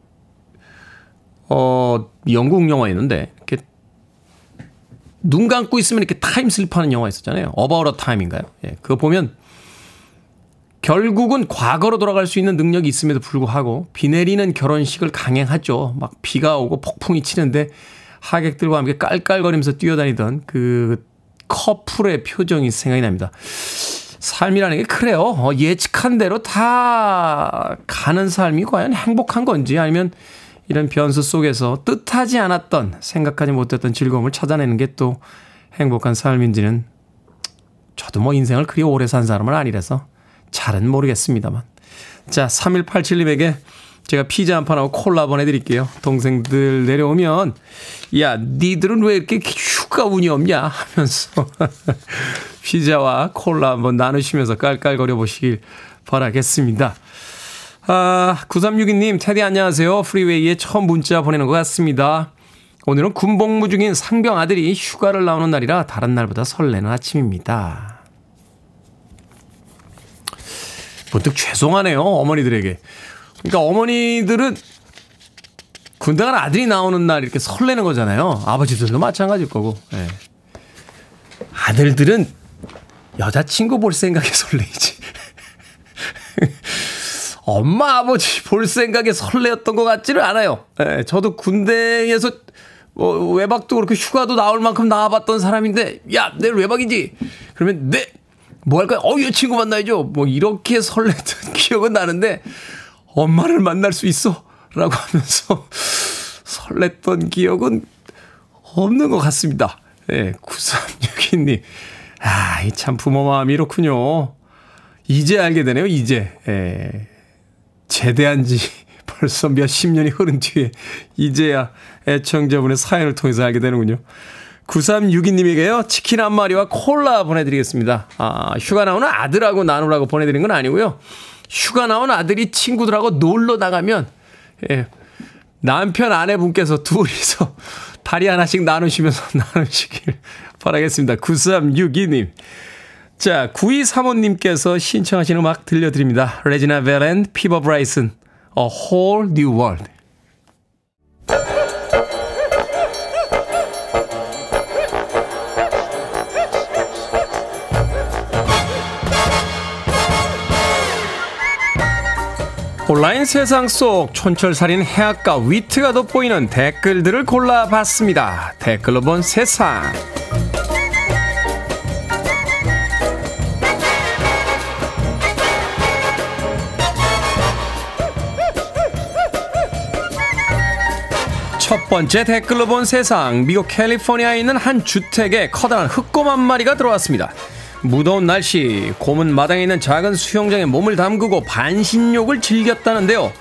어, 영국 영화였는데, 이렇게, 눈 감고 있으면 이렇게 time slip 하는 영화 있었잖아요. About a Time인가요? 예, 그거 보면, 결국은 과거로 돌아갈 수 있는 능력이 있음에도 불구하고, 비 내리는 결혼식을 강행하죠. 막 비가 오고 폭풍이 치는데, 하객들과 함께 깔깔거리면서 뛰어다니던 그 커플의 표정이 생각이 납니다. 삶이라는 게 그래요. 어, 예측한 대로 다 가는 삶이 과연 행복한 건지 아니면 이런 변수 속에서 뜻하지 않았던 생각하지 못했던 즐거움을 찾아내는 게 또 행복한 삶인지는 저도 뭐 인생을 그리 오래 산 사람은 아니라서 잘은 모르겠습니다만. 자, 3187님에게 제가 피자 한 판하고 콜라 보내드릴게요. 동생들 내려오면, 야, 니들은 왜 이렇게 휴가 운이 없냐? 하면서 *laughs* 피자와 콜라 한번 나누시면서 깔깔거려 보시길 바라겠습니다. 아, 9362님, 테디 안녕하세요. 프리웨이에 처음 문자 보내는 것 같습니다. 오늘은 군복무 중인 상병 아들이 휴가를 나오는 날이라 다른 날보다 설레는 아침입니다. 문득 죄송하네요. 어머니들에게. 그러니까 어머니들은 군대 간 아들이 나오는 날 이렇게 설레는 거잖아요. 아버지들도 마찬가지일 거고. 예. 아들들은 여자친구 볼 생각에 설레이지. *laughs* 엄마 아버지 볼 생각에 설레었던 것 같지는 않아요. 예, 저도 군대에서 뭐 외박도 그렇고 휴가도 나올 만큼 나와봤던 사람인데 야 내일 외박이지. 그러면 네. 뭐 할까요? 어, 여친구 만나야죠. 뭐 이렇게 설레던 *laughs* 기억은 나는데 엄마를 만날 수 있어. 라고 하면서 *laughs* 설렜던 기억은 없는 것 같습니다. 예, 9362님. 아, 이 참 부모 마음이 이렇군요. 이제 알게 되네요, 이제. 예. 제대한 지 *laughs* 벌써 몇 십 년이 흐른 뒤에 이제야 애청자분의 사연을 통해서 알게 되는군요. 9362님에게요, 치킨 한 마리와 콜라 보내드리겠습니다. 아, 휴가 나오는 아들하고 나누라고 보내드린 건 아니고요. 휴가 나온 아들이 친구들하고 놀러 나가면, 예, 남편 아내분께서 둘이서 *laughs* 다리 하나씩 나누시면서 *laughs* 나누시길 바라겠습니다. 9362님. 자, 9235님께서 신청하시는 음악 들려드립니다. Regina Belle and Peabo Bryson, A Whole New World. 온라인 세상 속 촌철살인 해악과 위트가 돋보이는 댓글들을 골라봤습니다. 댓글로 본 세상. 첫 번째 댓글로 본 세상. 미국 캘리포니아에 있는 한 주택에 커다란 흑곰 한 마리가 들어왔습니다. 무더운 날씨, 곰은 마당에 있는 작은 수영장에 몸을 담그고 반신욕을 즐겼다는데요.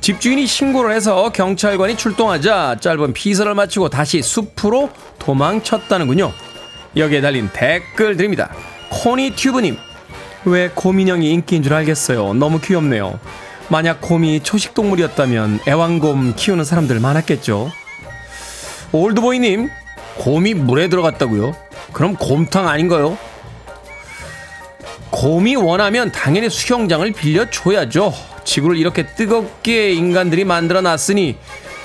집주인이 신고를 해서 경찰관이 출동하자 짧은 피서를 마치고 다시 숲으로 도망쳤다는군요. 여기에 달린 댓글 드립니다. 코니튜브님, 왜 곰인형이 인기인 줄 알겠어요. 너무 귀엽네요. 만약 곰이 초식동물이었다면 애완곰 키우는 사람들 많았겠죠. 올드보이님, 곰이 물에 들어갔다고요? 그럼 곰탕 아닌가요? 곰이 원하면 당연히 수영장을 빌려줘야죠. 지구를 이렇게 뜨겁게 인간들이 만들어 놨으니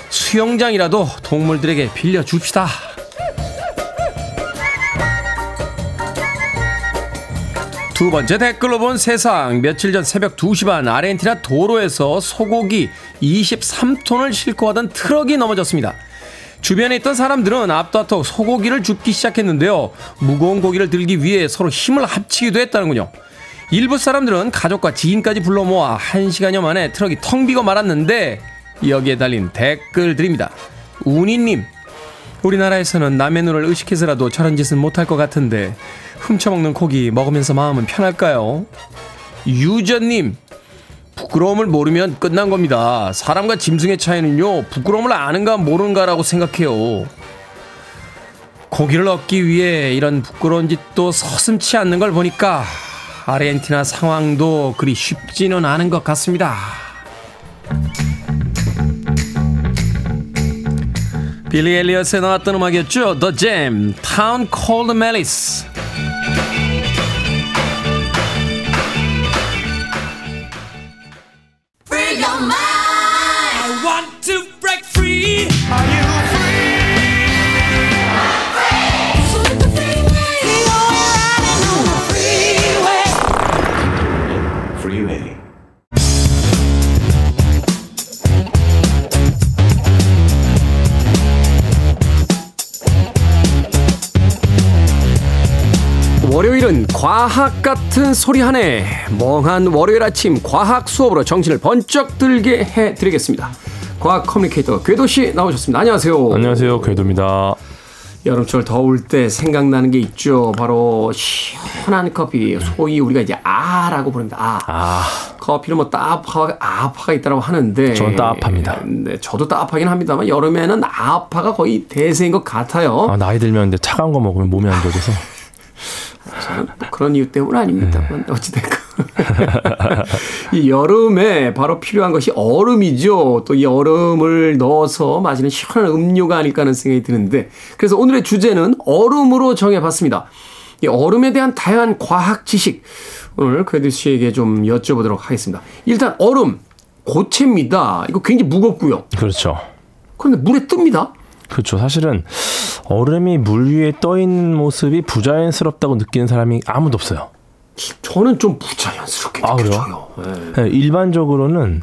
수영장이라도 동물들에게 빌려줍시다. 두 번째 댓글로 본 세상 며칠 전 새벽 2시 반 아르헨티나 도로에서 소고기 23톤을 싣고 가던 트럭이 넘어졌습니다. 주변에 있던 사람들은 앞다퉈 소고기를 줍기 시작했는데요. 무거운 고기를 들기 위해 서로 힘을 합치기도 했다는군요. 일부 사람들은 가족과 지인까지 불러 모아 한 시간여 만에 트럭이 텅 비고 말았는데 여기에 달린 댓글들입니다. 우니님, 우리나라에서는 남의 눈을 의식해서라도 저런 짓은 못할 것 같은데 훔쳐먹는 고기 먹으면서 마음은 편할까요? 유저님, 부끄러움을 모르면 끝난 겁니다. 사람과 짐승의 차이는요, 부끄러움을 아는가 모르는가라고 생각해요. 고기를 얻기 위해 이런 부끄러운 짓도 서슴치 않는 걸 보니까 아르헨티나 상황도 그리 쉽지는 않은 것 같습니다. 빌리 엘리엇에 나왔던 음악이었죠. The Jam, Town Called Malice. 과학 같은 소리 하네. 멍한 월요일 아침 과학 수업으로 정신을 번쩍 들게 해드리겠습니다. 과학 커뮤니케이터 궤도 씨 나오셨습니다. 안녕하세요. 안녕하세요, 궤도입니다. 여름철 더울 때 생각나는 게 있죠. 바로 시원한 커피. 소위 우리가 이제 아라고 부릅니다. 아. 아, 커피는 뭐 따아파가 아파가 있다고 하는데 저는 따압합니다. 네, 저도 따압하긴 합니다만 여름에는 아파가 거의 대세인 것 같아요. 아, 나이 들면 이제 차가운 거 먹으면 몸이 안 좋아져서. 뭐 그런 이유 때문 은 아닙니다만 네. 어찌됐건 *laughs* 이 여름에 바로 필요한 것이 얼음이죠. 또 이 얼음을 넣어서 마시는 시원한 음료가 아닐까 하는 생각이 드는데 그래서 오늘의 주제는 얼음으로 정해봤습니다. 이 얼음에 대한 다양한 과학 지식 오늘 궤드 씨에게 좀 여쭤보도록 하겠습니다. 일단 얼음 고체입니다. 이거 굉장히 무겁고요. 그렇죠. 그런데 물에 뜹니다. 그렇죠. 사실은 얼음이 물 위에 떠 있는 모습이 부자연스럽다고 느끼는 사람이 아무도 없어요. 저는 좀 부자연스럽게 아, 그래요? 느껴져요. 네. 네, 일반적으로는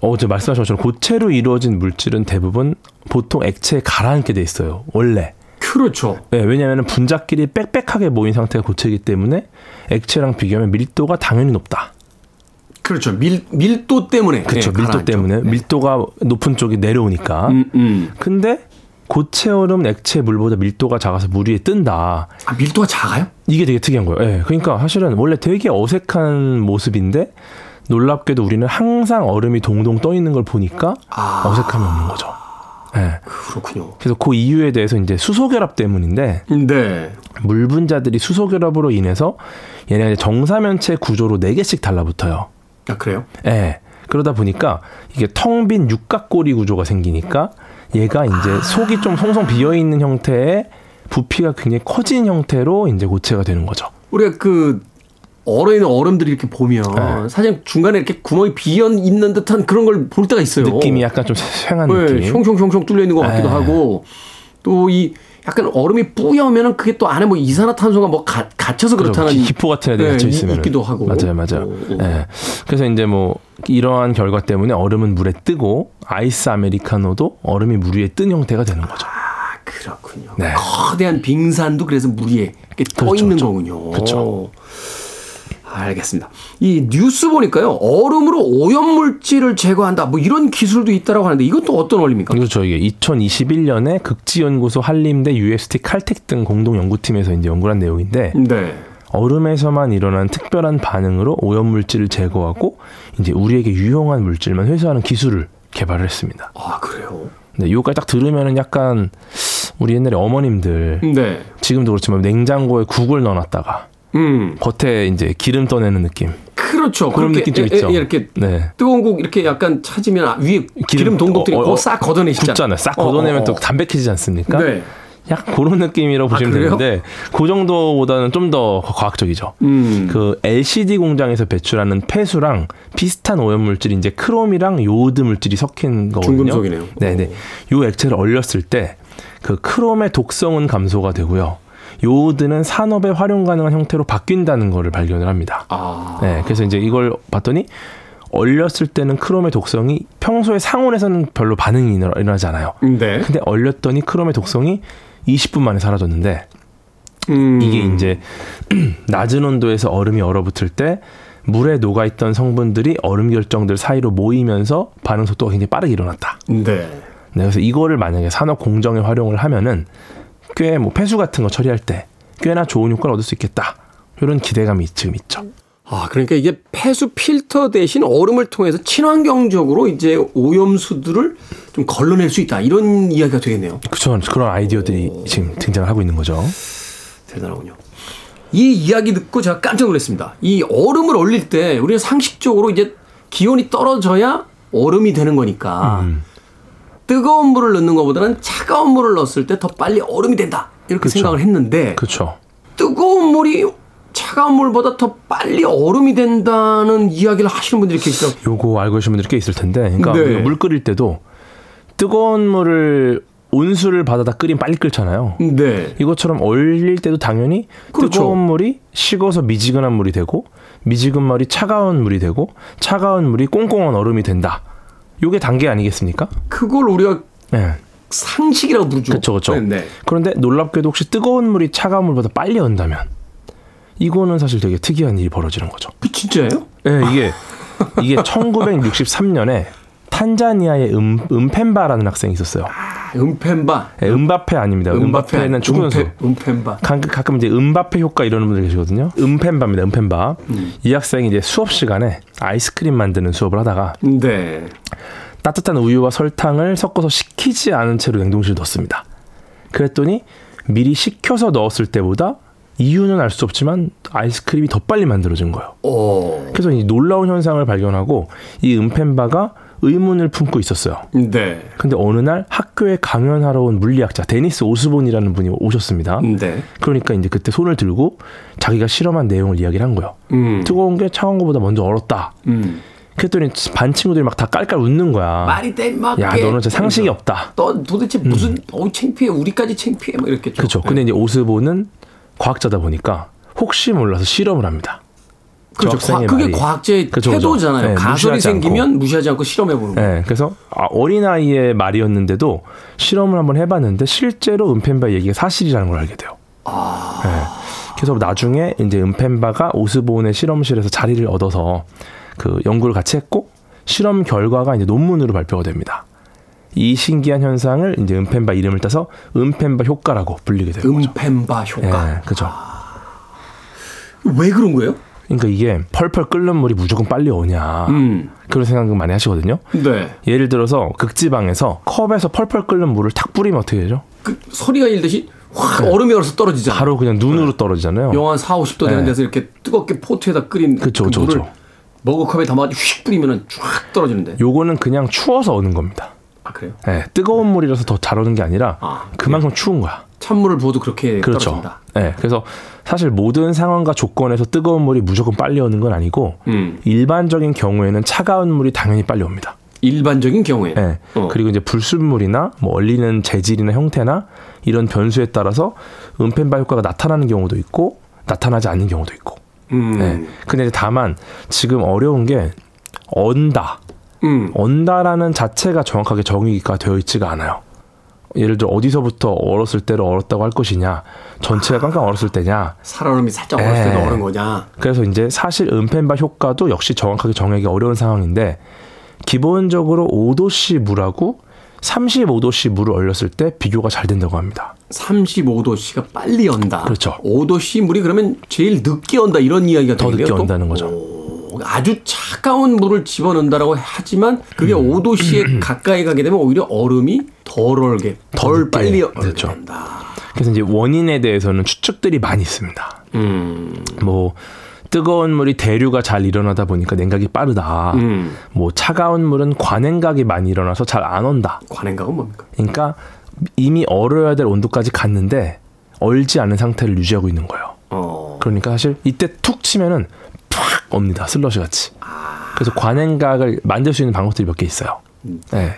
어제 말씀하신 것처럼 고체로 이루어진 물질은 대부분 보통 액체에 가라앉게 돼 있어요. 원래. 그렇죠. 네, 왜냐하면 분자끼리 빽빽하게 모인 상태가 고체이기 때문에 액체랑 비교하면 밀도가 당연히 높다. 그렇죠. 밀, 밀도 때문에. 그렇죠. 네, 밀도 가라앉죠. 때문에 네. 밀도가 높은 쪽이 내려오니까. 음, 음. 근데 고체 얼음 액체 물보다 밀도가 작아서 물 위에 뜬다. 아, 밀도가 작아요? 이게 되게 특이한 거예요. 예. 그러니까 사실은 원래 되게 어색한 모습인데 놀랍게도 우리는 항상 얼음이 동동 떠 있는 걸 보니까 아. 어색함이 없는 거죠. 예. 그렇군요. 그래서 그 이유에 대해서 이제 수소 결합 때문인데 네. 물 분자들이 수소 결합으로 인해서 얘네가 이제 정사면체 구조로 네 개씩 달라붙어요. 아, 그래요? 예. 그러다 보니까 이게 텅 빈 육각고리 구조가 생기니까 얘가 이제 속이 좀 송송 비어 있는 형태의 부피가 굉장히 커진 형태로 이제 고체가 되는 거죠. 우리가 그, 얼어 있는 얼음들이 이렇게 보면, 네. 사실 중간에 이렇게 구멍이 비어 있는 듯한 그런 걸 볼 때가 있어요. 느낌이 약간 좀 휑한 네, 느낌. 숑숑숑숑 뚫려 있는 것 같기도 네. 하고, 또 이, 약간 얼음이 뿌여면은 그게 또 안에 뭐 이산화탄소가 뭐 가, 갇혀서. 그렇다는. 기- 기포 같은 애들이 네, 갇혀 이- 있으면 있기도 하고. 맞아요, 맞아요. 오, 오. 예. 그래서 이제 뭐 이러한 결과 때문에 얼음은 물에 뜨고 아이스 아메리카노도 얼음이 물 위에 뜬 형태가 되는 거죠. 아, 그렇군요. 네. 거대한 빙산도 그래서 물 위에 떠 그렇죠, 있는 그렇죠. 거군요. 그렇죠. 알겠습니다. 이 뉴스 보니까요. 얼음으로 오염물질을 제거한다. 뭐 이런 기술도 있다라고 하는데 이건 또 어떤 원리입니까? 그렇죠. 이게 2021년에 극지연구소 한림대 UST 칼텍 등 공동 연구팀에서 이제 연구한 를 내용인데 네. 얼음에서만 일어난 특별한 반응으로 오염 물질을 제거하고 이제 우리에게 유용한 물질만 회수하는 기술을 개발을 했습니다. 아, 그래요? 근데 이거까지 딱 들으면은 약간 우리 옛날에 어머님들 네. 지금도 그렇지만 냉장고에 국을 넣어놨다가 음. 겉에 이제 기름 떠내는 느낌. 그렇죠. 그런 느낌 좀 예, 있죠. 예, 이렇게 네. 뜨거운 국 이렇게 약간 찾으면 위에 기름, 동동들이 어, 어, 그거 싹 걷어내시잖아요. 싹 어, 걷어내면 어, 또 어. 담백해지지 않습니까? 네. 약간 그런 느낌이라고 보시면 그래요? 되는데 그 정도보다는 좀 더 과학적이죠. 음. 그 LCD 공장에서 배출하는 폐수랑 비슷한 오염 물질이 이제 크롬이랑 요오드 물질이 섞인 거거든요. 중금속이네요. 네 네. 요 액체를 얼렸을 때 그 크롬의 독성은 감소가 되고요. 요오드는 산업에 활용 가능한 형태로 바뀐다는 거를 발견을 합니다. 아. 네, 그래서 이제 이걸 봤더니 얼렸을 때는 크롬의 독성이 평소에 상온에서는 별로 반응이 일어- 일어나지 않아요. 네. 근데 얼렸더니 크롬의 독성이 20분 만에 사라졌는데 음. 이게 이제 *clears throat* 낮은 온도에서 얼음이 얼어붙을 때 물에 녹아 있던 성분들이 얼음 결정들 사이로 모이면서 반응 속도가 굉장히 빠르게 일어났다. 네. 네, 그래서 이거를 만약에 산업 공정에 활용을 하면은 꽤 뭐 폐수 같은 거 처리할 때 꽤나 좋은 효과를 얻을 수 있겠다. 이런 기대감이 지금 있죠. 아, 그러니까 이게 폐수 필터 대신 얼음을 통해서 친환경적으로 이제 오염수들을 좀 걸러낼 수 있다. 이런 이야기가 되겠네요. 그쵸. 그런 아이디어들이 지금 등장을 하고 있는 거죠. 대단하군요. 이 이야기 듣고 제가 깜짝 놀랐습니다. 이 얼음을 얼릴 때 우리가 상식적으로 이제 기온이 떨어져야 얼음이 되는 거니까 음. 뜨거운 물을 넣는 것보다는 차가운 물을 넣었을 때 더 빨리 얼음이 된다. 이렇게 그쵸. 생각을 했는데 그렇죠. 뜨거운 물이 차가운 물보다 더 빨리 얼음이 된다는 이야기를 하시는 분들이 계시더라고요. 요거 알고 계신 분들이 꽤 있을 텐데, 그러니까 네. 물 끓일 때도 뜨거운 물을 온수를 받아다 끓이면 빨리 끓잖아요. 네. 이것처럼 얼릴 때도 당연히 그렇죠. 뜨거운 물이 식어서 미지근한 물이 되고 미지근 물이 차가운 물이 되고 차가운 물이 꽁꽁한 얼음이 된다. 요게 단계 아니겠습니까? 그걸 우리가 네. 상식이라고 부르죠. 그렇죠, 그렇죠. 네, 네. 그런데 놀랍게도 혹시 뜨거운 물이 차가운 물보다 빨리 온다면 이거는 사실 되게 특이한 일이 벌어지는 거죠. 그 진짜예요? 네, 이게 이게 *laughs* 1963년에 탄자니아의 음, 음펜바라는 학생이 있었어요. 음펜바. 네, 음바페 아닙니다. 음바페는 축구 선수. 음펜바. 가끔, 이제 음바페 효과 이러는 분들 계시거든요. 음펜바입니다. 음펜바. 이 학생이 이제 수업 시간에 아이스크림 만드는 수업을 하다가 네. 따뜻한 우유와 설탕을 섞어서 식히지 않은 채로 냉동실에 넣었습니다. 그랬더니 미리 식혀서 넣었을 때보다 이유는 알 수 없지만 아이스크림이 더 빨리 만들어진 거예요. 오. 그래서 이 놀라운 현상을 발견하고 이 음펜바가 의문을 품고 있었어요. 네. 근데 어느 날 학교에 강연하러 온 물리학자 데니스 오스본이라는 분이 오셨습니다. 네. 그러니까 이제 그때 손을 들고 자기가 실험한 내용을 이야기를 한 거예요. 음. 뜨거운 게 차가운 것보다 먼저 얼었다. 음. 그랬더니 반 친구들이 막 다 깔깔 웃는 거야. 말이 돼, 막. 야, 너는 진짜 상식이 없다. 너 도대체 무슨, 어우, 창피해. 우리까지 창피해. 막 이랬겠죠. 그렇죠. 근데 이제 오스본은 과학자다 보니까 혹시 몰라서 실험을 합니다. 저 그렇죠. 과, 그게. 과학자의 그죠, 그죠. 태도잖아요. 네, 가설이 생기면 무시하지 않고 실험해보는 거예요. 네, 그래서 아, 어린아이의 말이었는데도 실험을 한번 해봤는데 실제로 은펜바 얘기가 사실이라는 걸 알게 돼요. 네. 그래서 나중에 이제 은펜바가 오스본의 실험실에서 자리를 얻어서 그 연구를 같이 했고 실험 결과가 이제 논문으로 발표가 됩니다. 이 신기한 현상을 이제 은펜바 이름을 따서 은펜바 효과라고 불리게 되는 거죠. 음펜바 효과. 예, 그죠. 왜 그런 거예요? 그러니까 이게 펄펄 끓는 물이 무조건 빨리 오냐 음. 그런 생각을 많이 하시거든요. 네. 예를 들어서 극지방에서 컵에서 펄펄 끓는 물을 탁 뿌리면 어떻게 되죠? 그 소리가 일듯이 확 얼음이 얼어서 떨어지잖아요. 바로 그냥 눈으로 떨어지잖아요. 영하 한 4, 50도 되는 네. 데서 이렇게 뜨겁게 포트에다 끓인 그쵸, 그 그쵸, 물을 그쵸. 머그컵에 담아가지고 휙 뿌리면은 쫙 떨어지는데. 요거는 그냥 추워서 오는 겁니다. 아 그래요? 예, 뜨거운 물이라서 더 잘 오는 게 아니라 아, 그만큼 추운 거야. 찬물을 부어도 그렇게 그렇죠. 떨어진다. 예, 그래서 사실 모든 상황과 조건에서 뜨거운 물이 무조건 빨리 오는 건 아니고 음. 일반적인 경우에는 차가운 물이 당연히 빨리 옵니다. 일반적인 경우에. 예. 어. 그리고 이제 불순물이나 뭐 얼리는 재질이나 형태나 이런 변수에 따라서 은펜바 효과가 나타나는 경우도 있고 나타나지 않는 경우도 있고. 음. 예. 근데 다만 지금 어려운 게 언다. 음. 언다라는 자체가 정확하게 정의가 되어 있지가 않아요. 예를 들어 어디서부터 얼었을 때를 얼었다고 할 것이냐, 전체가 깡깡 얼었을 때냐. 살얼음이 살짝 얼었을 때도 예. 얼은 거냐. 그래서 이제 사실 은펜바 효과도 역시 정확하게 정하기 어려운 상황인데 기본적으로 5도씨 물하고 35도씨 물을 얼렸을 때 비교가 잘 된다고 합니다. 35도씨가 빨리 온다. 그렇죠. 5도씨 물이 그러면 제일 늦게 온다 이런 이야기가 더 되겠네요. 늦게 또? 온다는 거죠. 오, 아주 차가운 물을 집어넣는다라고 하지만 그게 음. 5도씨에 가까이 가게 되면 오히려 얼음이 덜 얼게, 더 덜. 빨리 얼게 그렇죠. 된다. 그래서 이제 원인에 대해서는 추측들이 많이 있습니다. 음. 뭐 뜨거운 물이 대류가 잘 일어나다 보니까 냉각이 빠르다. 음. 뭐 차가운 물은 관행각이 많이 일어나서 잘 안 온다. 관행각은 뭡니까? 그러니까 이미 얼어야 될 온도까지 갔는데 얼지 않은 상태를 유지하고 있는 거예요. 어. 그러니까 사실 이때 툭 치면은 팍 옵니다. 슬러시 같이. 그래서 관행각을 만들 수 있는 방법들이 몇 개 있어요. 네.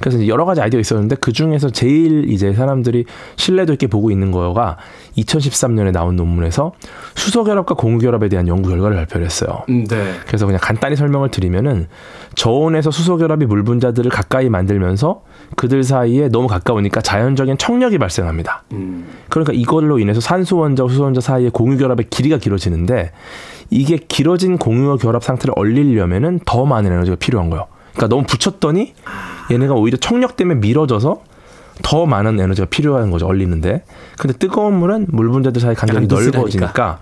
그래서 여러 가지 아이디어가 있었는데 그 중에서 제일 이제 사람들이 신뢰도 있게 보고 있는 거가 2013년에 나온 논문에서 수소결합과 공유결합에 대한 연구 결과를 발표를 했어요. 음, 네. 그래서 그냥 간단히 설명을 드리면은 저온에서 수소결합이 물 분자들을 가까이 만들면서 그들 사이에 너무 가까우니까 자연적인 청력이 발생합니다. 음. 그러니까 이걸로 인해서 산소 원자와 수소 원자 사이의 공유 결합의 길이가 길어지는데 이게 길어진 공유 결합 상태를 얼리려면은 더 많은 에너지가 필요한 거예요. 그러니까 너무 붙였더니 얘네가 오히려 청력 때문에 밀어져서 더 많은 에너지가 필요한 거죠 얼리는데 근데 뜨거운 물은 물 분자들 사이 간격이. 넓어지니까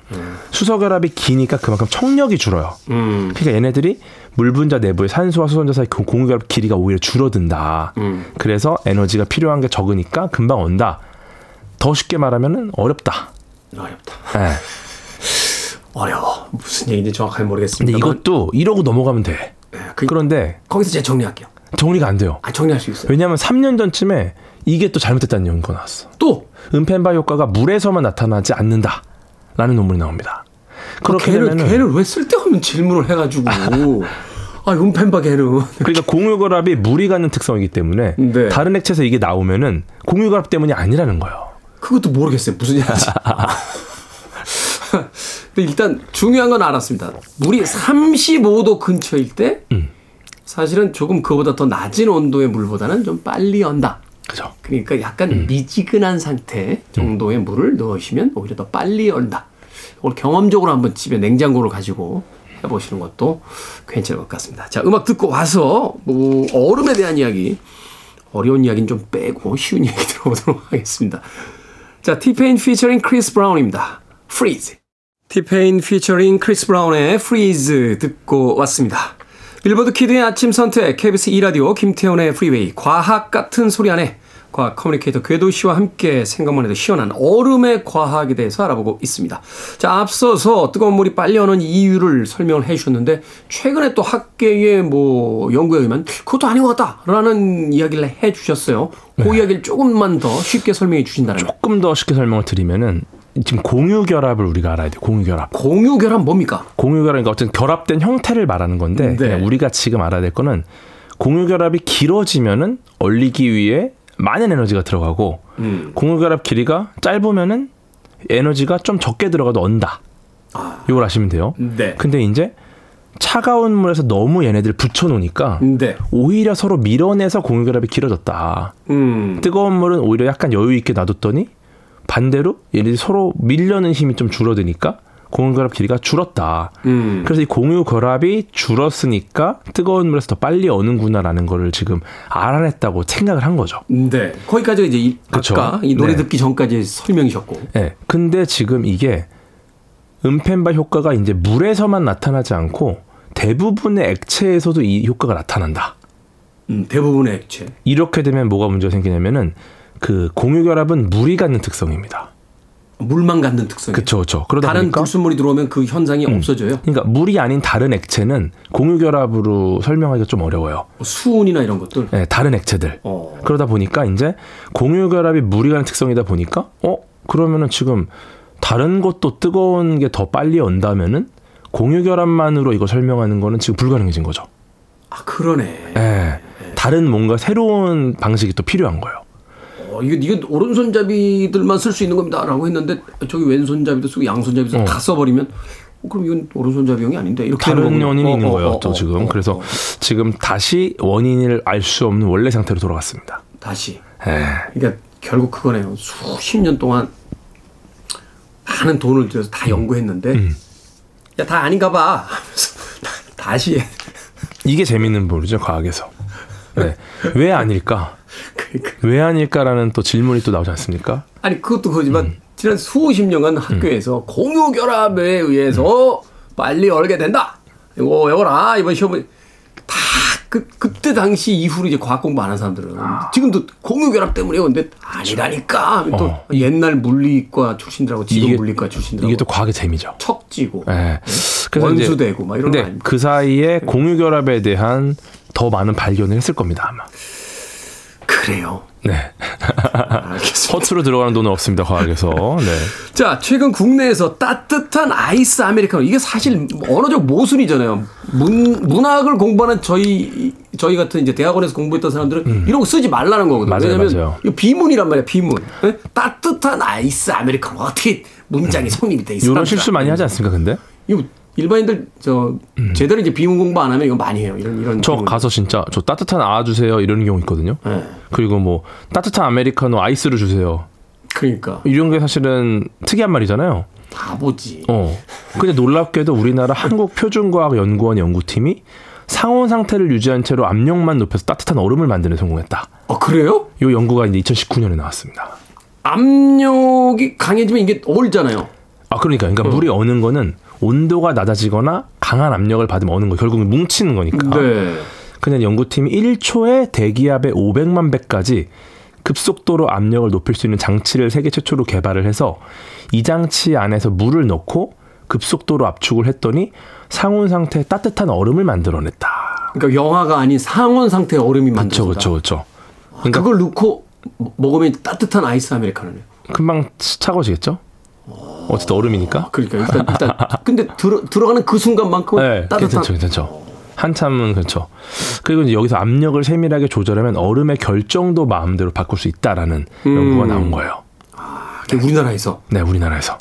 수소 결합이 기니까 그만큼 청력이 줄어요. 음. 그러니까 얘네들이 물 분자 내부의 산소와 수소 원자 사이 그 공유 결합 길이가 오히려 줄어든다. 음. 그래서 에너지가 필요한 게 적으니까 금방 온다. 더 쉽게 말하면은 어렵다. 어렵다. 예. *laughs* 어려워. 무슨 얘기인지 정확하게 모르겠습니다. 근데 이것도 이러고 넘어가면 돼. 그, 그런데 거기서 제가 정리할게요. 정리가 안 돼요. 아, 정리할 수 있어요. 왜냐하면 3년 전쯤에 이게 또 잘못됐다는 연구가 나왔어. 또 은펜바 효과가 물에서만 나타나지 않는다라는 논문이 나옵니다. 그렇게 걔를 되면은 걔를 왜 쓸데없는 질문을 해가지고 *laughs* 아 은펜바 걔는 그러니까 공유결합이 물이 갖는 특성이기 때문에 네. 다른 액체에서 이게 나오면은 공유결합 때문이 아니라는 거예요. 그것도 모르겠어요 무슨 얘기인지. *laughs* 근데 일단 중요한 건 알았습니다. 물이 35도 근처일 때 음. 사실은 조금 그보다 더 낮은 온도의 물보다는 좀 빨리 온다. 그죠? 그러니까 약간 음. 미지근한 상태 정도의 물을 넣으시면 오히려 더 빨리 얼다. 이걸 경험적으로 한번 집에 냉장고를 가지고 해보시는 것도 괜찮을 것 같습니다. 자, 음악 듣고 와서 뭐 얼음에 대한 이야기, 어려운 이야기는 좀 빼고 쉬운 이야기 *laughs* 들어보도록 하겠습니다. 자, T-Pain featuring Chris Brown입니다. Freeze. T-Pain featuring Chris Brown의 Freeze 듣고 왔습니다. 빌보드 키드의 아침 선택, KBS 2라디오, 김태훈의 프리웨이, 과학 같은 소리하네 과학 communicator 궤도 씨와 함께 생각만 해도 시원한 얼음의 과학에 대해서 알아보고 있습니다. 자, 앞서서 뜨거운 물이 빨리 어는 이유를 설명을 해 주셨는데, 최근에 또 학계의 뭐 연구에 의하면 그것도 아닌 것 같다라는 이야기를 해 주셨어요. 그 이야기를 조금만 더 쉽게 설명해 주신다면. 조금 더 쉽게 설명을 드리면은 지금 공유 결합을 우리가 알아야 돼요. 공유 결합. 공유 결합 뭡니까? 공유 결합, 그러니까 어떤 결합된 형태를 말하는 건데 네. 우리가 지금 알아야 될 거는 공유 결합이 길어지면은 얼리기 위해 많은 에너지가 들어가고 음. 공유결합 길이가 짧으면은 에너지가 좀 적게 들어가도 언다. 이걸 아시면 돼요. 네. 근데 이제 차가운 물에서 너무 얘네들 붙여 놓으니까 네. 오히려 서로 밀어내서 공유 결합이 길어졌다. 음. 뜨거운 물은 오히려 약간 여유 있게 놔뒀더니 반대로 얘네들이 서로 밀려는 힘이 좀 줄어드니까 공유 결합 길이가 줄었다. 음. 그래서 이 공유 결합이 줄었으니까 뜨거운 물에서 더 빨리 오는구나라는 거를 지금 알아냈다고 생각을 한 거죠. 네. 거기까지 이제 이, 그쵸. 아까 이 노래 네. 듣기 전까지 설명이셨고. 예. 근데 지금 이게 은펜바 효과가 이제 물에서만 나타나지 않고 대부분의 액체에서도 이 효과가 나타난다. 음, 대부분의 액체. 이렇게 되면 뭐가 문제가 생기냐면은 그 공유 결합은 물이 갖는 특성입니다. 물만 갖는 특성이. 그렇죠, 그렇죠. 그러다 다른 보니까 불순물이 들어오면 그 현상이 없어져요. 그러니까 물이 아닌 다른 액체는 공유 결합으로 설명하기가 좀 어려워요. 뭐 수은이나 이런 것들. 예, 다른 액체들. 어. 그러다 보니까 이제 공유 결합이 물이 가는 특성이다 보니까 어 그러면은 지금 다른 것도 뜨거운 게 더 빨리 온다면은 공유 결합만으로 이거 설명하는 거는 지금 불가능해진 거죠. 아 그러네. 예. 다른 뭔가 새로운 방식이 또 필요한 거예요. 어, 이거 이거 오른손잡이들만 쓸 수 있는 겁니다라고 했는데 저기 왼손잡이도 쓰고 양손잡이도 어. 다 써버리면 어, 그럼 이건 오른손잡이형이 아닌데 이렇게 다른. 원인이 어, 있는 어, 거예요. 어, 또 어, 지금 어, 그래서 어. 지금 다시 원인을 알 수 없는 원래 상태로 돌아갔습니다. 다시. 예. 그러니까 결국 그거네요. 수십 년 동안 많은 돈을 들여서 다 연구했는데 음. 야다 아닌가 봐 *laughs* 다시 해. 이게 재밌는 부분이죠 과학에서. 네. 왜 아닐까? 그러니까 왜 아닐까라는 또 질문이 또 나오지 않습니까? 아니 그것도 그거지만 음. 지난 수십 년간 학교에서 공유 결합에 의해서 음. 빨리 얼게 된다. 이거 외워라 이번 시험은 다 그 그때 당시 이후로 이제 과학 공부 안 한 사람들은 지금도 공유결합 때문에 근데 아니라니까 하면 또 어. 옛날 물리과 출신들하고 지금 이게- 물리과 출신들하고 이게 또 과학의 재미죠. 척지고 예. 원수 되고 막 이런 거 근데? 그 사이에 공유 결합에 대한 더 많은 발견을 했을 겁니다 아마. 그래요. 네. 허투루 들어가는 돈은 없습니다 과학에서. 네. 자, 최근 국내에서 따뜻한 아이스 아메리카노 이게 사실 언어적 모순이잖아요. 문 문학을 공부하는 저희 저희 같은 이제 대학원에서 공부했던 사람들은 이런 거 쓰지 말라는 거거든요. 음. 맞아요, 왜냐면 맞아요. 이거 비문이란 말이야, 비문. 예? 따뜻한 아이스 아메리카노 어떻게 문장이 *laughs* 성립이 돼 있어? 이런 실수 많이 하지 않습니까 근데? 이거 일반인들 저 제대로 이제 비문 공부 안 하면 이거 많이 해요. 이런 이런 음. 저. 가서 진짜 저 따뜻한 아 주세요 이런 경우 있거든요. 네. 그리고 뭐 따뜻한 아메리카노 아이스를 주세요. 그러니까 이런 게 사실은 특이한 말이잖아요. 바보지. 어. 근데 놀랍게도 우리나라 한국 표준과학 연구원 연구팀이 상온 상태를 유지한 채로 압력만 높여서 따뜻한 얼음을 만드는 데 성공했다. 어 그래요? 이 연구가 이제 2019년에 나왔습니다. 압력이 강해지면 이게 얼잖아요. 아 그러니까 그러니까 물이 어는 거는 온도가 낮아지거나 강한 압력을 받으면 어는 거 결국은 뭉치는 거니까. 네. 그냥 연구팀이 1초에 대기압의 500만 배까지 급속도로 압력을 높일 수 있는 장치를 세계 최초로 개발을 해서 이 장치 안에서 물을 넣고 급속도로 압축을 했더니 상온 상태의 따뜻한 얼음을 만들어냈다. 그러니까 영화가 아닌 상온 상태의 얼음이 그렇죠, 만들어졌다. 그렇죠, 그렇죠. 그러니까 그걸 넣고 먹- 먹으면 따뜻한 아이스 아메리카노네요. 금방 차가워지겠죠? 어쨌든 얼음이니까. 그러니까 일단 일단 근데 들어 들어가는 그 순간만큼은 네, 따뜻한 괜찮죠, 괜찮죠. 한참은 그렇죠. 그리고 이제 여기서 압력을 세밀하게 조절하면 얼음의 결정도 마음대로 바꿀 수 있다라는 음. 연구가 나온 거예요. 그게 우리나라에서 네, 우리나라에서.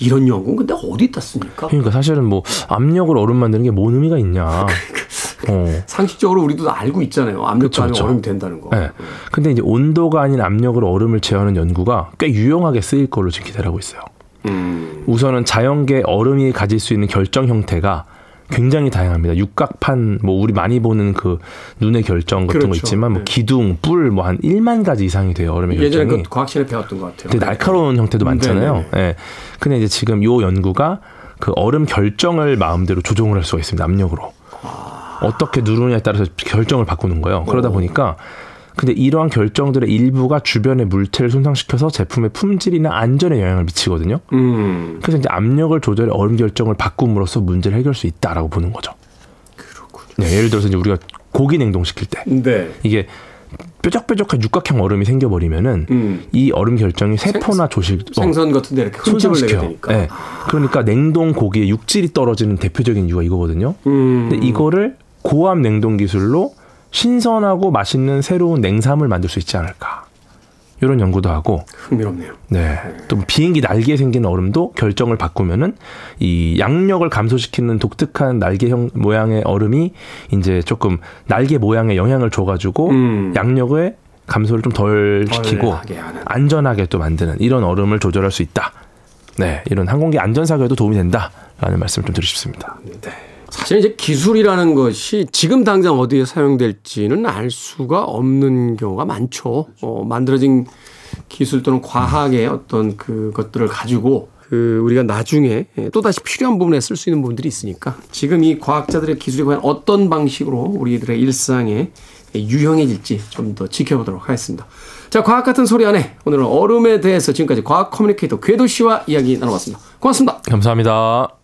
이런 연구는 근데 어디다 씁니까? 그러니까 사실은 뭐 압력을 얼음 만드는 게 뭔 의미가 있냐. *laughs* 어. 상식적으로 우리도 다 알고 있잖아요. 압력 그쵸, 가면 그쵸. 얼음이 된다는 거. 네. 근데 이제 온도가 아닌 압력으로 얼음을 제어하는 연구가 꽤 유용하게 쓰일 걸로 지금 기대하고 있어요. 음. 우선은 자연계 얼음이 가질 수 있는 결정 형태가 굉장히 다양합니다. 육각판 뭐 우리 많이 보는 그 눈의 결정 같은 거 그렇죠. 있지만 뭐 네. 기둥, 뿔 뭐 한 1만 가지 이상이 돼요. 얼음의 예전에 결정이. 그 과학 시간에 배웠던 것 같아요. 되게 날카로운 형태도 많잖아요. 네네네. 예. 근데 이제 지금 요 연구가 그 얼음 결정을 마음대로 조종을 할 수가 있습니다. 압력으로. 어떻게 누르느냐에 따라서 결정을 바꾸는 거예요. 그러다 보니까 근데 이러한 결정들의 일부가 주변의 물체를 손상시켜서 제품의 품질이나 안전에 영향을 미치거든요. 음. 그래서 이제 압력을 조절해 얼음 결정을 바꿈으로써 문제를 해결할 수 있다라고 보는 거죠. 그렇군요. 네, 예를 들어서 이제 우리가 고기 냉동시킬 때 네. 이게 뾰족뾰족한 육각형 얼음이 생겨버리면은 음. 이 얼음 결정이 세포나 조실 어, 생선 같은 데 이렇게 손상시켜요. 되니까. 네. 그러니까 냉동 고기의 육질이 떨어지는 대표적인 이유가 이거거든요. 음. 근데 이거를 고압 냉동 기술로 신선하고 맛있는 새로운 냉삼을 만들 수 있지 않을까. 이런 연구도 하고, 흥미롭네요. 네. 또 비행기 날개에 생기는 얼음도 결정을 바꾸면은 이 양력을 감소시키는 독특한 날개형 모양의 얼음이 이제 조금 날개 모양에 영향을 줘 가지고 음. 양력의 감소를 좀 덜 시키고. 안전하게 또 만드는 이런 얼음을 조절할 수 있다. 네, 이런 항공기 안전 사고에도 도움이 된다라는 말씀을 좀 드리고 싶습니다. 사실 이제 기술이라는 것이 지금 당장 어디에 사용될지는 알 수가 없는 경우가 많죠. 어, 만들어진 기술 또는 과학의 어떤 그것들을 가지고 그 우리가 나중에 또 다시 필요한 부분에 쓸 수 있는 부분들이 있으니까 지금 이 과학자들의 기술이 과연 어떤 방식으로 우리들의 일상에 유형해질지 좀 더 지켜보도록 하겠습니다. 자, 과학 같은 소리 안에 오늘은 얼음에 대해서 지금까지 과학 커뮤니케이터 궤도 씨와 이야기 나눠봤습니다. 고맙습니다. 감사합니다.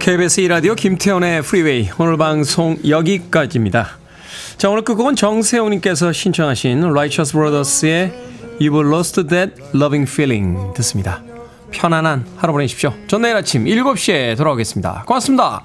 KBS 2라디오 김태원의 프리웨이 오늘 방송 여기까지입니다. 자 오늘 끝곡은 정세호님께서 신청하신 Righteous Brothers의 You've Lost That Loving Feeling 듣습니다. 편안한 하루 보내십시오. 전 내일 아침 7시에 돌아오겠습니다. 고맙습니다.